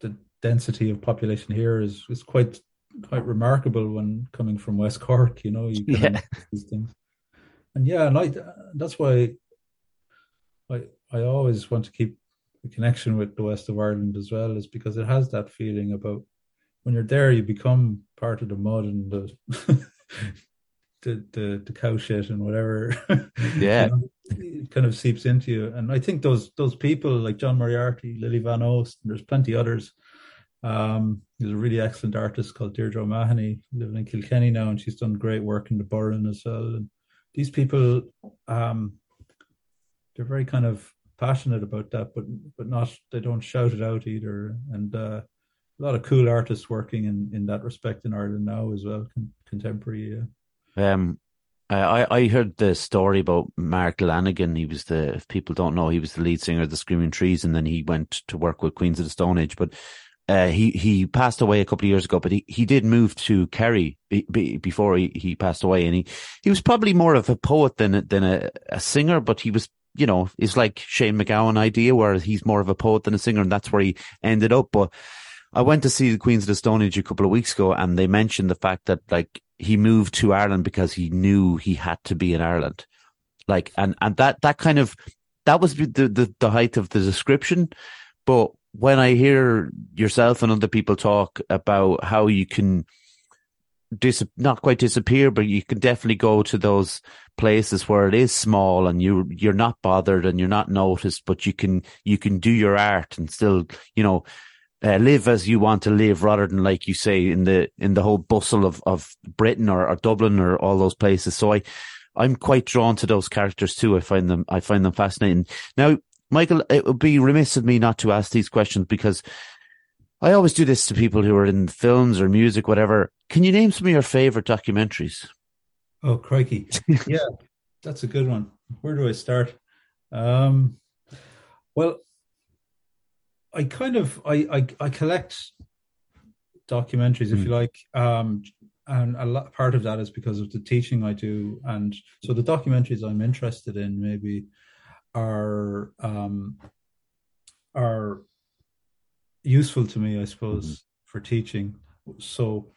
the density of population here is is quite quite remarkable when coming from West Cork. You know, you [LAUGHS] yeah. these things. And yeah, and I that's why I I always want to keep a connection with the west of Ireland as well, is because it has that feeling about when you're there, you become part of the mud and the [LAUGHS] the the, the cow shit and whatever. [LAUGHS] Yeah, it kind of seeps into you. And I think those those people like John Moriarty, Lily Van Oost, and there's plenty others. Um, there's a really excellent artist called Deirdre O'Mahony living in Kilkenny now, and she's done great work in the Burren as well. And these people, um, they're very kind of passionate about that, but but not they don't shout it out either. And uh, a lot of cool artists working in in that respect in Ireland now as well, con- contemporary. Yeah. Um, I I heard the story about Mark Lanegan. He was the if people don't know, he was the lead singer of the Screaming Trees, and then he went to work with Queens of the Stone Age. But uh, he he passed away a couple of years ago, but he, he did move to Kerry before he, he passed away, and he, he was probably more of a poet than than a, a singer, but he was you know it's like Shane MacGowan idea where he's more of a poet than a singer, and that's where he ended up. But I went to see the Queens of the Stone Age a couple of weeks ago, and they mentioned the fact that like he moved to Ireland because he knew he had to be in Ireland, like and and that that kind of that was the the, the height of the description, but when I hear yourself and other people talk about how you can dis- not quite disappear, but you can definitely go to those places where it is small and you you're not bothered and you're not noticed, but you can you can do your art and still you know uh, live as you want to live rather than like you say in the in the whole bustle of of Britain or, or Dublin or all those places. So I I'm quite drawn to those characters too. I find them I find them fascinating. Now Michael, it would be remiss of me not to ask these questions because I always do this to people who are in films or music, whatever. Can you name some of your favorite documentaries? Oh, crikey. [LAUGHS] yeah, that's a good one. Where do I start? Um, well, I kind of I, I, I collect documentaries, mm. if hmm. you like, um, and a lot part of that is because of the teaching I do, and so the documentaries I'm interested in maybe are um, are useful to me, I suppose, mm-hmm. for teaching. So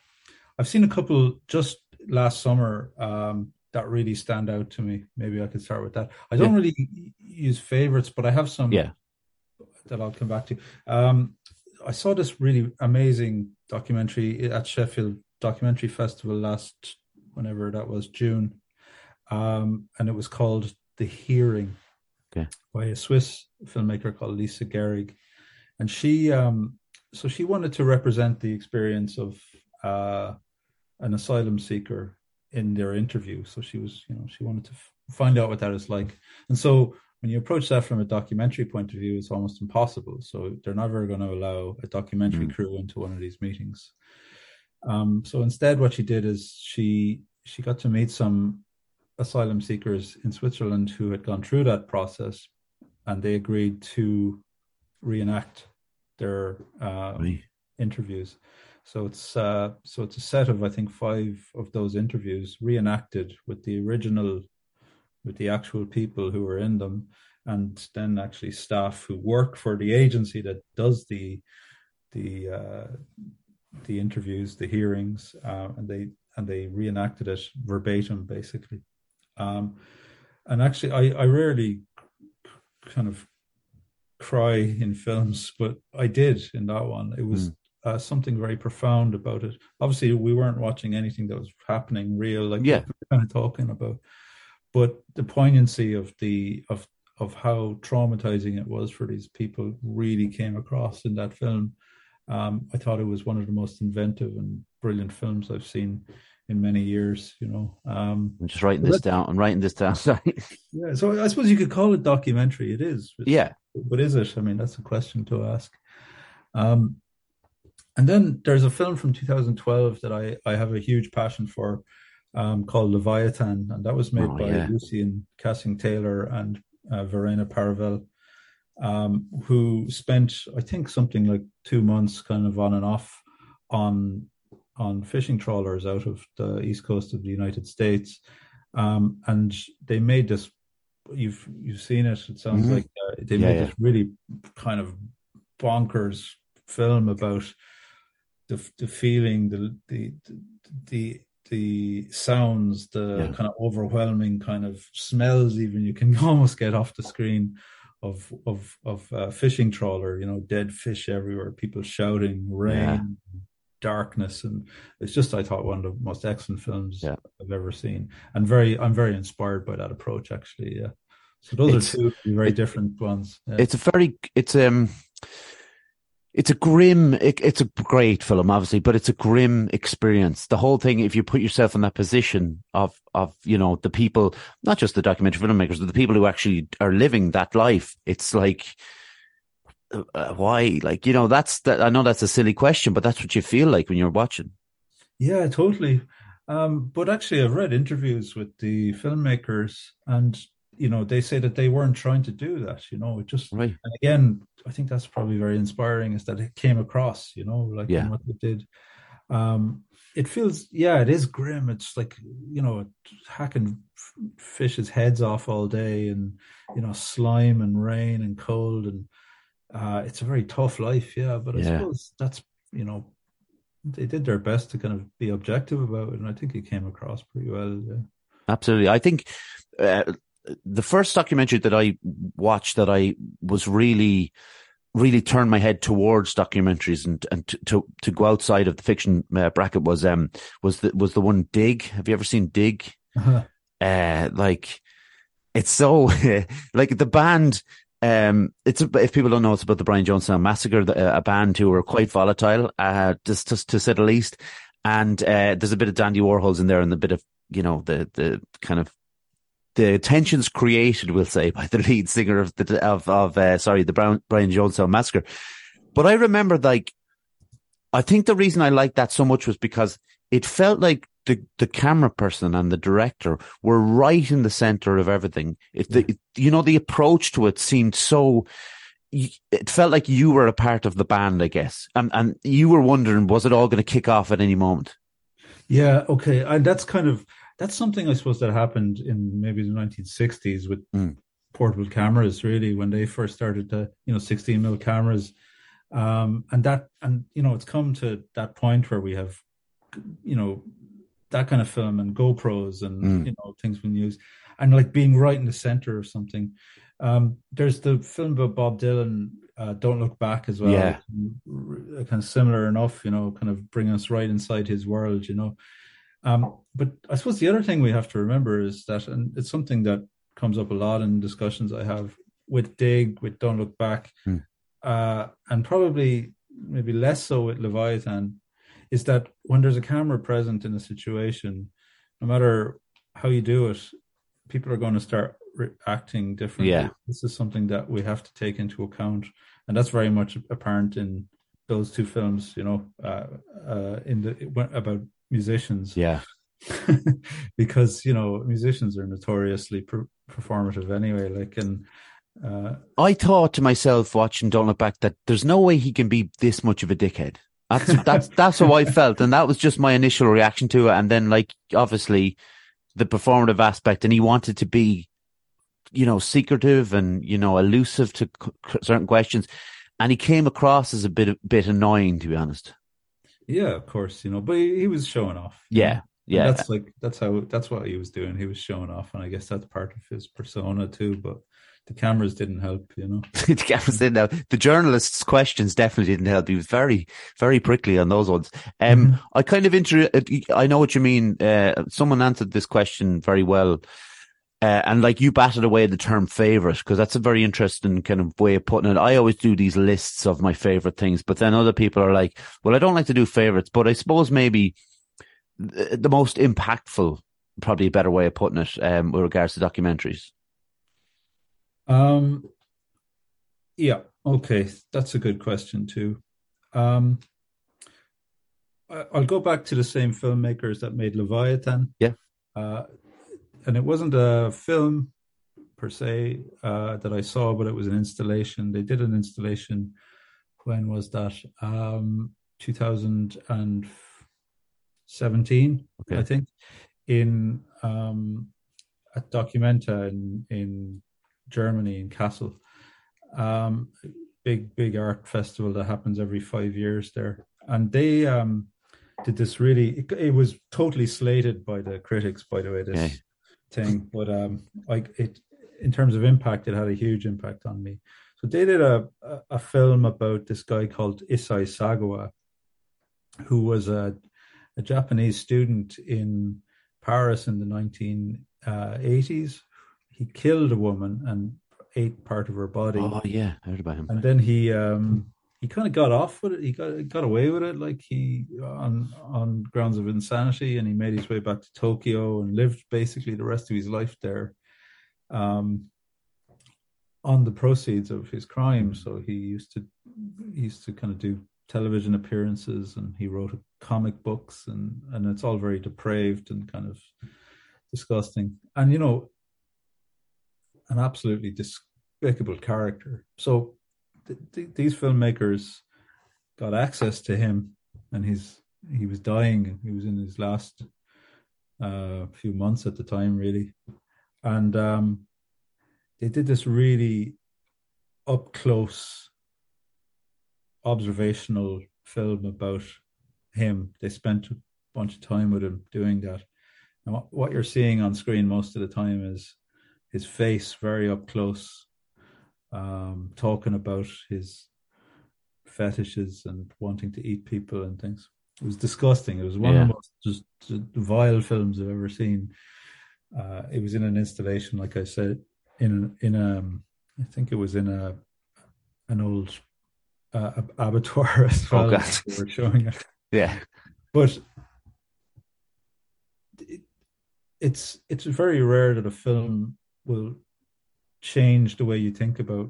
I've seen a couple just last summer um, that really stand out to me. Maybe I could start with that. I don't yeah. really use favorites, but I have some yeah. that I'll come back to. Um, I saw this really amazing documentary at Sheffield Documentary Festival last, whenever that was, June. Um, and it was called The Hearing okay. by a Swiss filmmaker called Lisa Gerig, and she um, so she wanted to represent the experience of uh, an asylum seeker in their interview. So she was, you know, she wanted to f- find out what that is like, and so when you approach that from a documentary point of view, it's almost impossible. So they're never going to allow a documentary mm. crew into one of these meetings. Um, so instead, what she did is she she got to meet some asylum seekers in Switzerland who had gone through that process, and they agreed to reenact their uh, interviews. So it's uh, so it's a set of I think five of those interviews reenacted with the original, with the actual people who were in them, and then actually staff who work for the agency that does the the uh, the interviews, the hearings, uh, and they and they reenacted it verbatim, basically. Um, and actually, I, I rarely kind of cry in films, but I did in that one. It was mm. uh, something very profound about it. Obviously, we weren't watching anything that was happening real, like yeah. we kind of talking about. But the poignancy of the of of how traumatizing it was for these people really came across in that film. Um, I thought it was one of the most inventive and brilliant films I've seen in many years, you know. Um, I'm just writing this down. I'm writing this down. [LAUGHS] Yeah, so I suppose you could call it documentary. It is. Yeah. What is it? I mean, that's a question to ask. Um, and then there's a film from 2012 that I, I have a huge passion for um, called Leviathan, and that was made oh, by yeah. Lucian Cassing Taylor and uh, Verena Paravel, um, who spent, I think, something like two months kind of on and off on on fishing trawlers out of the east coast of the United States, um, and they made this. You've you've seen it. It sounds mm-hmm. like uh, they yeah, made yeah. this really kind of bonkers film about the the feeling, the the the the sounds, the yeah. kind of overwhelming kind of smells, even you can [LAUGHS] almost get off the screen of of of uh, fishing trawler. You know, dead fish everywhere, people shouting, rain. Darkness, and it's just I thought one of the most excellent films yeah. I've ever seen, and very I'm very inspired by that approach actually. Yeah. So those it's, are two very it, different ones. Yeah. It's a very it's um it's a grim it, it's a great film obviously but it's a grim experience the whole thing if you put yourself in that position of of you know the people not just the documentary filmmakers but the people who actually are living that life it's like uh, why like you know that's that i know that's a silly question but that's what you feel like when you're watching yeah totally um, but actually i've read interviews with the filmmakers and you know they say that they weren't trying to do that you know it just right. and again i think that's probably very inspiring is that it came across you know like yeah. what it did um it feels yeah it is grim it's like you know hacking fishes' heads off all day and you know slime and rain and cold and uh it's a very tough life yeah but i yeah. suppose that's you know they did their best to kind of be objective about it and i think it came across pretty well yeah absolutely i think uh, the first documentary that I watched that I was really, really turned my head towards documentaries and and to to, to go outside of the fiction uh, bracket was um was the was the one Dig. Have you ever seen Dig? Uh-huh. Uh, like it's so [LAUGHS] like the band. Um, it's if people don't know, it's about the Brian Jonestown Massacre, the, a band who were quite volatile, uh, just, just to say the least. And uh, there's a bit of Dandy Warhols in there, and a bit of you know the the kind of the tensions created, we'll say, [LAUGHS] by the lead singer of the of of uh, sorry, the Brown, Brian Jonestown Massacre. But I remember, like, I think the reason I liked that so much was because it felt like the the camera person and the director were right in the center of everything. If the it, you know the approach to it seemed so. It felt like you were a part of the band, I guess, and and you were wondering, was it all going to kick off at any moment? Yeah, okay, and that's kind of that's something I suppose that happened in maybe the 1960s with mm. portable cameras, really, when they first started to, you know, 16 mil cameras. Um, and that, and, you know, it's come to that point where we have, you know, that kind of film and GoPros and, mm. you know, things we use and like being right in the center of something. Um, there's the film about Bob Dylan, uh, Don't Look Back as well. Yeah. Kind of similar enough, you know, kind of bring us right inside his world, you know. Um, but I suppose the other thing we have to remember is that, and it's something that comes up a lot in discussions I have with Dig, with Don't Look Back, hmm. uh, and probably maybe less so with Leviathan, is that when there's a camera present in a situation, no matter how you do it, people are going to start reacting differently. Yeah. This is something that we have to take into account, and that's very much apparent in those two films. You know, uh, uh, in the about musicians. Yeah. [LAUGHS] because you know musicians are notoriously per- performative anyway. Like, and uh, I thought to myself watching Don't Look Back that there's no way he can be this much of a dickhead. That's that's that's how I felt, and that was just my initial reaction to it. And then, like, obviously, the performative aspect, and he wanted to be, you know, secretive and you know, elusive to certain questions, and he came across as a bit bit annoying, to be honest. Yeah, of course, you know, but he, he was showing off. Yeah, yeah. And that's like that's how that's what he was doing. He was showing off, and I guess that's part of his persona too. But the cameras didn't help, you know. [LAUGHS] the cameras didn't help. The journalist's questions definitely didn't help. He was very, very prickly on those ones. Um, mm-hmm. I kind of inter. I know what you mean. Uh, someone answered this question very well. Uh, and like you batted away the term favorite because that's a very interesting kind of way of putting it. I always do these lists of my favorite things, but then other people are like, well, I don't like to do favorites, but I suppose maybe the, the most impactful, probably a better way of putting it, um, with regards to documentaries. Um, yeah, okay, that's a good question too. Um, I'll go back to the same filmmakers that made Leviathan. Yeah. Uh, and it wasn't a film per se uh, that I saw, but it was an installation. They did an installation. When was that? Um, 2017, okay. I think, in um, at Documenta in in Germany in Kassel. Um, big big art festival that happens every five years there, and they um, did this really. It, it, was totally slated by the critics, by the way. This okay. thing, but um, like it in terms of impact, it had a huge impact on me. So they did a a, a film about this guy called Issei Sagawa, who was a a Japanese student in Paris in the 1980s. He killed a woman and ate part of her body. Oh yeah, I heard about him. And then he um, he kind of got off with it. He got got away with it, like he on on grounds of insanity, and he made his way back to Tokyo and lived basically the rest of his life there, um, on the proceeds of his crime. So he used to he used to kind of do television appearances, and he wrote comic books, and and it's all very depraved and kind of disgusting. And you know, an absolutely despicable character. So th- th- these filmmakers got access to him, and he's he was dying. He was in his last uh, few months at the time, really, and um, they did this really up close observational film about him. They spent a bunch of time with him doing that. And what, what you're seeing on screen most of the time is his face very up close, um, talking about his fetishes and wanting to eat people and things. It was disgusting. It was one yeah. of the most just, just vile films I've ever seen. Uh, it was in an installation, like I said, in in a, um, think it was in a an old uh, abattoir [LAUGHS] as well. Oh. They were showing it. Yeah, but it, it's it's very rare that a film will change the way you think about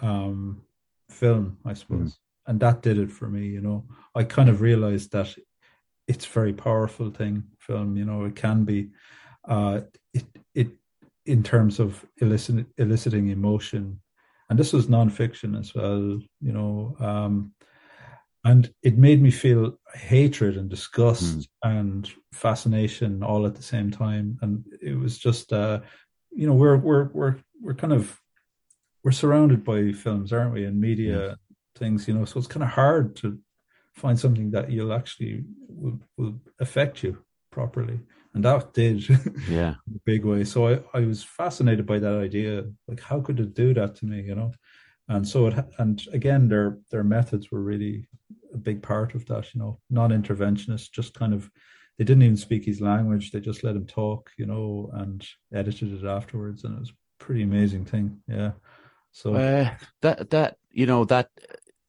um, film, I suppose. Mm. And that did it for me, you know. I kind of realized that it's a very powerful thing, film, you know, it can be uh it it in terms of elicit, eliciting emotion. And this was nonfiction as well, you know. Um and it made me feel hatred and disgust mm. and fascination all at the same time and it was just uh you know we're we're we're we're kind of we're surrounded by films aren't we and media things you know so it's kind of hard to find something that you'll actually will, will affect you properly. And that did [LAUGHS] yeah. big way. So I, I was fascinated by that idea like how could it do that to me you know? And so it and again their their methods were really a big part of that you know non-interventionist just kind of they didn't even speak his language. They just let him talk you know and edited it afterwards and it was a pretty amazing thing. Yeah. So uh, that that you know that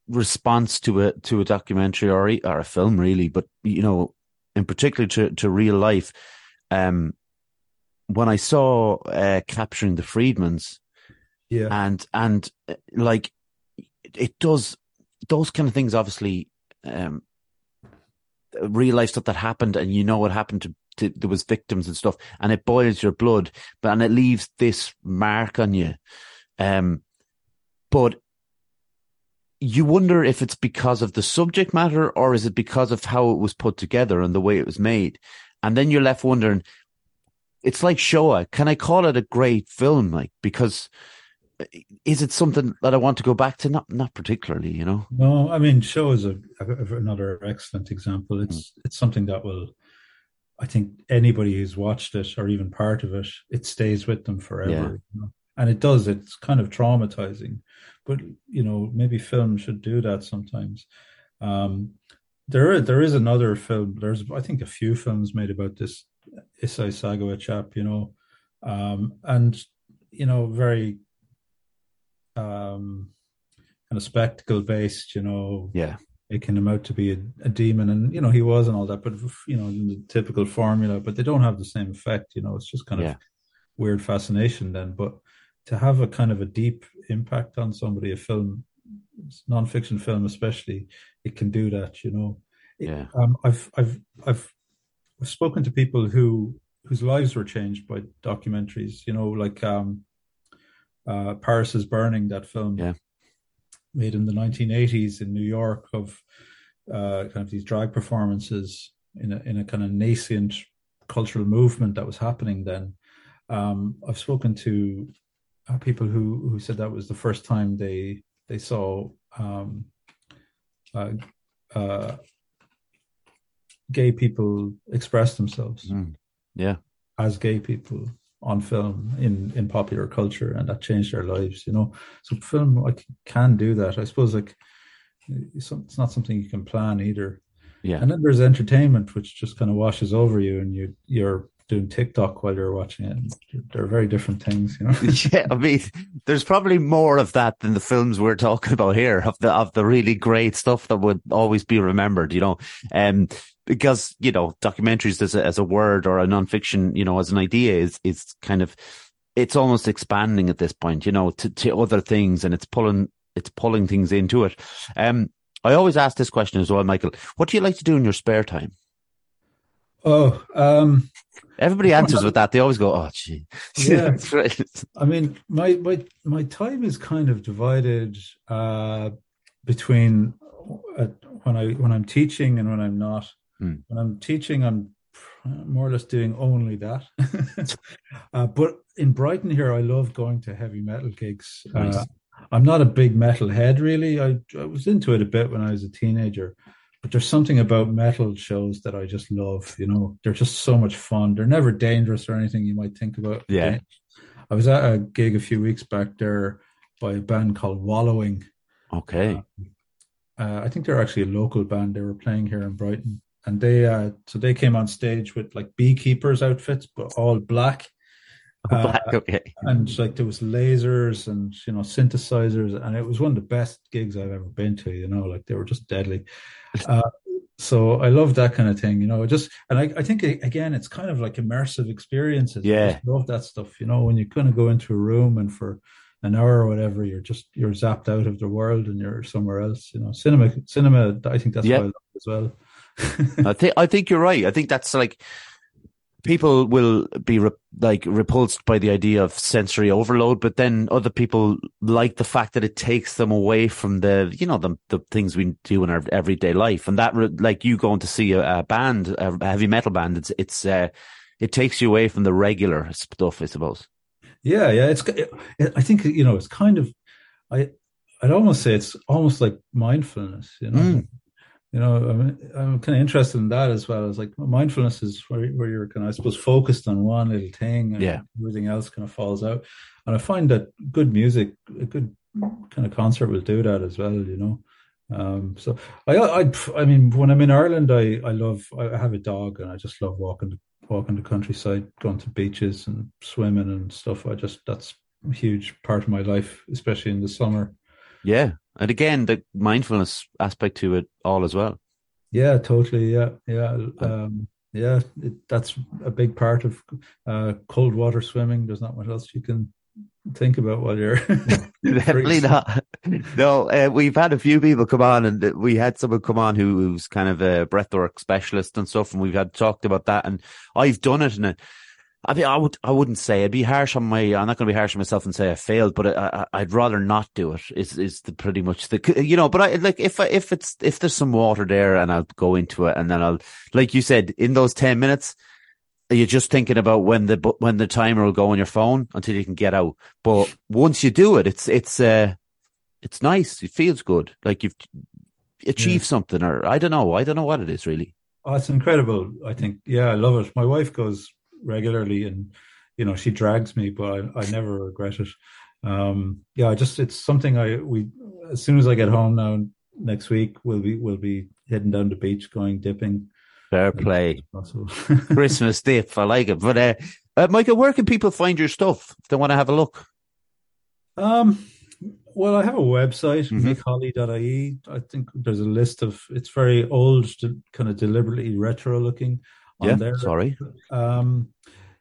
response to a to a documentary or or a film really but you know in particular to to real life um when i saw uh, capturing the Friedmans, yeah. and and uh, like it does those kind of things obviously um real life stuff that happened and you know what happened to, to, there was victims and stuff and it boils your blood but and it leaves this mark on you um but you wonder if it's because of the subject matter or is it because of how it was put together and the way it was made and then you're left wondering it's like Shoah. Can I call it a great film? Like because is it something that I want to go back to? Not not particularly, you know. No, I mean, Shoah is a, a, another excellent example. It's mm. it's something that will, I think, anybody who's watched it or even part of it, it stays with them forever. Yeah. You know? And it does. It's kind of traumatizing, but you know, maybe film should do that sometimes. Um, there, there is another film. There's, I think, a few films made about this Issei Sagawa chap. You know, um, and you know, very um, kind of spectacle based, you know, yeah, making him out to be a, a, demon, and you know he was and all that, but you know the typical formula, but they don't have the same effect. You know, it's just kind of weird fascination then. But to have a kind of a deep impact on somebody, a film, nonfiction film especially, it can do that. You know, yeah. um, I've I've I've I've spoken to people who whose lives were changed by documentaries. You know, like um, uh, Paris is Burning, that film, yeah. made in the 1980s in New York of uh, kind of these drag performances in a in a kind of nascent cultural movement that was happening then. Um, I've spoken to uh, people who who said that was the first time they they saw um, uh, uh, gay people express themselves. Mm. Yeah, as gay people on film in in popular culture, and that changed their lives. You know, so film like can do that. I suppose like it's not something you can plan either. Yeah, and then there's entertainment, which just kind of washes over you, and you you're doing TikTok while you're watching it. They're very different things, you know. [LAUGHS] yeah, I mean, there's probably more of that than the films we're talking about here, of the of the really great stuff that would always be remembered, you know. Um, because you know, documentaries as a, as a word or a nonfiction, you know, as an idea is is kind of it's almost expanding at this point, you know, to, to other things, and it's pulling it's pulling things into it. Um, I always ask this question as well, Michael. What do you like to do in your spare time? Oh, um, Everybody answers with that. They always go, "Oh, gee." [LAUGHS] Yeah, [LAUGHS] I mean, my my my time is kind of divided uh, between uh, when I when I'm teaching and when I'm not. Mm. When I'm teaching, I'm more or less doing only that. [LAUGHS] uh, but in Brighton here, I love going to heavy metal gigs. Nice. Uh, I'm not a big metal head, really. I, I was into it a bit when I was a teenager, but there's something about metal shows that I just love. You know, they're just so much fun. They're never dangerous or anything you might think about. Yeah. I was at a gig a few weeks back there by a band called Wallowing. Okay. Uh, uh, I think they're actually a local band. They were playing here in Brighton, and they uh, so they came on stage with like beekeepers outfits, but all black. [LAUGHS] black, uh, okay. And like there was lasers and you know synthesizers, and it was one of the best gigs I've ever been to. You know, like they were just deadly. [LAUGHS] Uh, so I love that kind of thing, you know. Just and I, I think again, it's kind of like immersive experiences. Yeah, love that stuff, you know. When you kind of go into a room and for an hour or whatever, you're just you're zapped out of the world and you're somewhere else. You know, cinema, cinema. I think that's yeah. as well. [LAUGHS] I think I think you're right. I think that's like people will be re- like repulsed by the idea of sensory overload, but then other people like the fact that it takes them away from the, you know, the, the things we do in our everyday life. And that, re- like you going to see a, a band, a heavy metal band, it's, it's, uh, it takes you away from the regular stuff, I suppose. Yeah. Yeah. It's, it, I think, you know, it's kind of, I, I'd almost say it's almost like mindfulness, you know, mm you know, I'm, I'm kind of interested in that as well. As like mindfulness is where, where you're kind of, I suppose, focused on one little thing, and yeah. everything else kind of falls out. And I find that good music, a good kind of concert will do that as well. You know, um, so I, I, I mean, when I'm in Ireland, I, I love, I have a dog, and I just love walking, walking the countryside, going to beaches and swimming and stuff. I just that's a huge part of my life, especially in the summer. Yeah, and again, the mindfulness aspect to it all as well. Yeah, totally. Yeah, yeah, um, yeah. It, that's a big part of uh, cold water swimming. There's not much else you can think about while you're [LAUGHS] [LAUGHS] definitely not. No, uh, we've had a few people come on, and we had someone come on who, who's kind of a breathwork specialist and stuff, and we've had talked about that. And I've done it, and it, I mean, I would, I wouldn't say I'd be harsh on my. I'm not going to be harsh on myself and say I failed, but I, would rather not do it. Is is the pretty much the you know. But I like if I, if it's if there's some water there and I'll go into it and then I'll like you said in those ten minutes, you're just thinking about when the when the timer will go on your phone until you can get out. But once you do it, it's it's uh it's nice. It feels good, like you've achieved yeah. something, or I don't know. I don't know what it is really. Oh, it's incredible. I think, yeah, I love it. My wife goes regularly, and you know she drags me, but I, I never regret it. Um, yeah, I just it's something I we as soon as I get home now next week we'll be we'll be heading down the beach going dipping. Fair play, [LAUGHS] Christmas dip. I like it. But uh, uh, Michael, where can people find your stuff if they want to have a look? Um, well, I have a website, mm-hmm. I think there's a list of. It's very old, kind of deliberately retro looking yeah, there. Sorry. Um,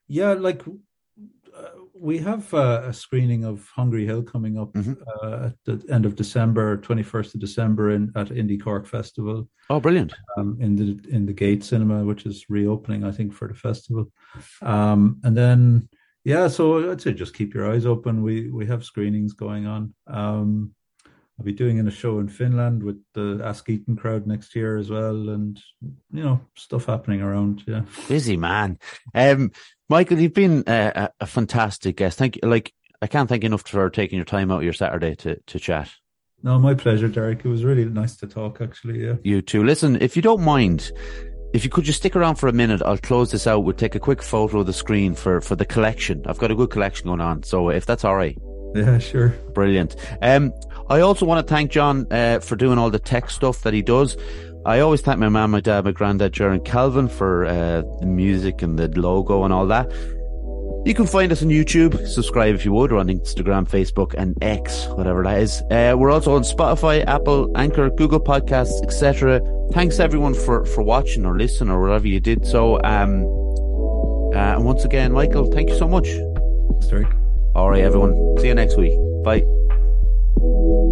yeah, like uh, we have uh, a screening of Hungry Hill coming up mm-hmm. uh, at the end of December, twenty first of December, in at IndieCork Festival. Oh, brilliant! Um, in the in the Gate Cinema, which is reopening, I think, for the festival. Um, and then yeah, so I'd say just keep your eyes open. We we have screenings going on. Um, I'll be doing in a show in Finland with the Askeaton crowd next year as well, and you know stuff happening around. Yeah, busy man. Um, Michael, you've been a, a, fantastic guest. Thank you. Like I can't thank you enough for taking your time out of your Saturday to to chat. No, my pleasure, Derek. It was really nice to talk. Actually, yeah. You too. Listen, if you don't mind, if you could just stick around for a minute, I'll close this out. We'll take a quick photo of the screen for, for the collection. I've got a good collection going on. So if that's all right. Yeah, sure. Brilliant. Um, I also want to thank John uh, for doing all the tech stuff that he does. I always thank my mum, my dad, my granddad, Jaron Calvin for uh, the music and the logo and all that. You can find us on YouTube. Subscribe if you would, or on Instagram, Facebook, and X, whatever that is. Uh, we're also on Spotify, Apple, Anchor, Google Podcasts, etc. Thanks everyone for for watching or listening or whatever you did. So, um, uh, and once again, Michael, thank you so much. Thanks, All right, everyone. See you next week. Bye. Thank you.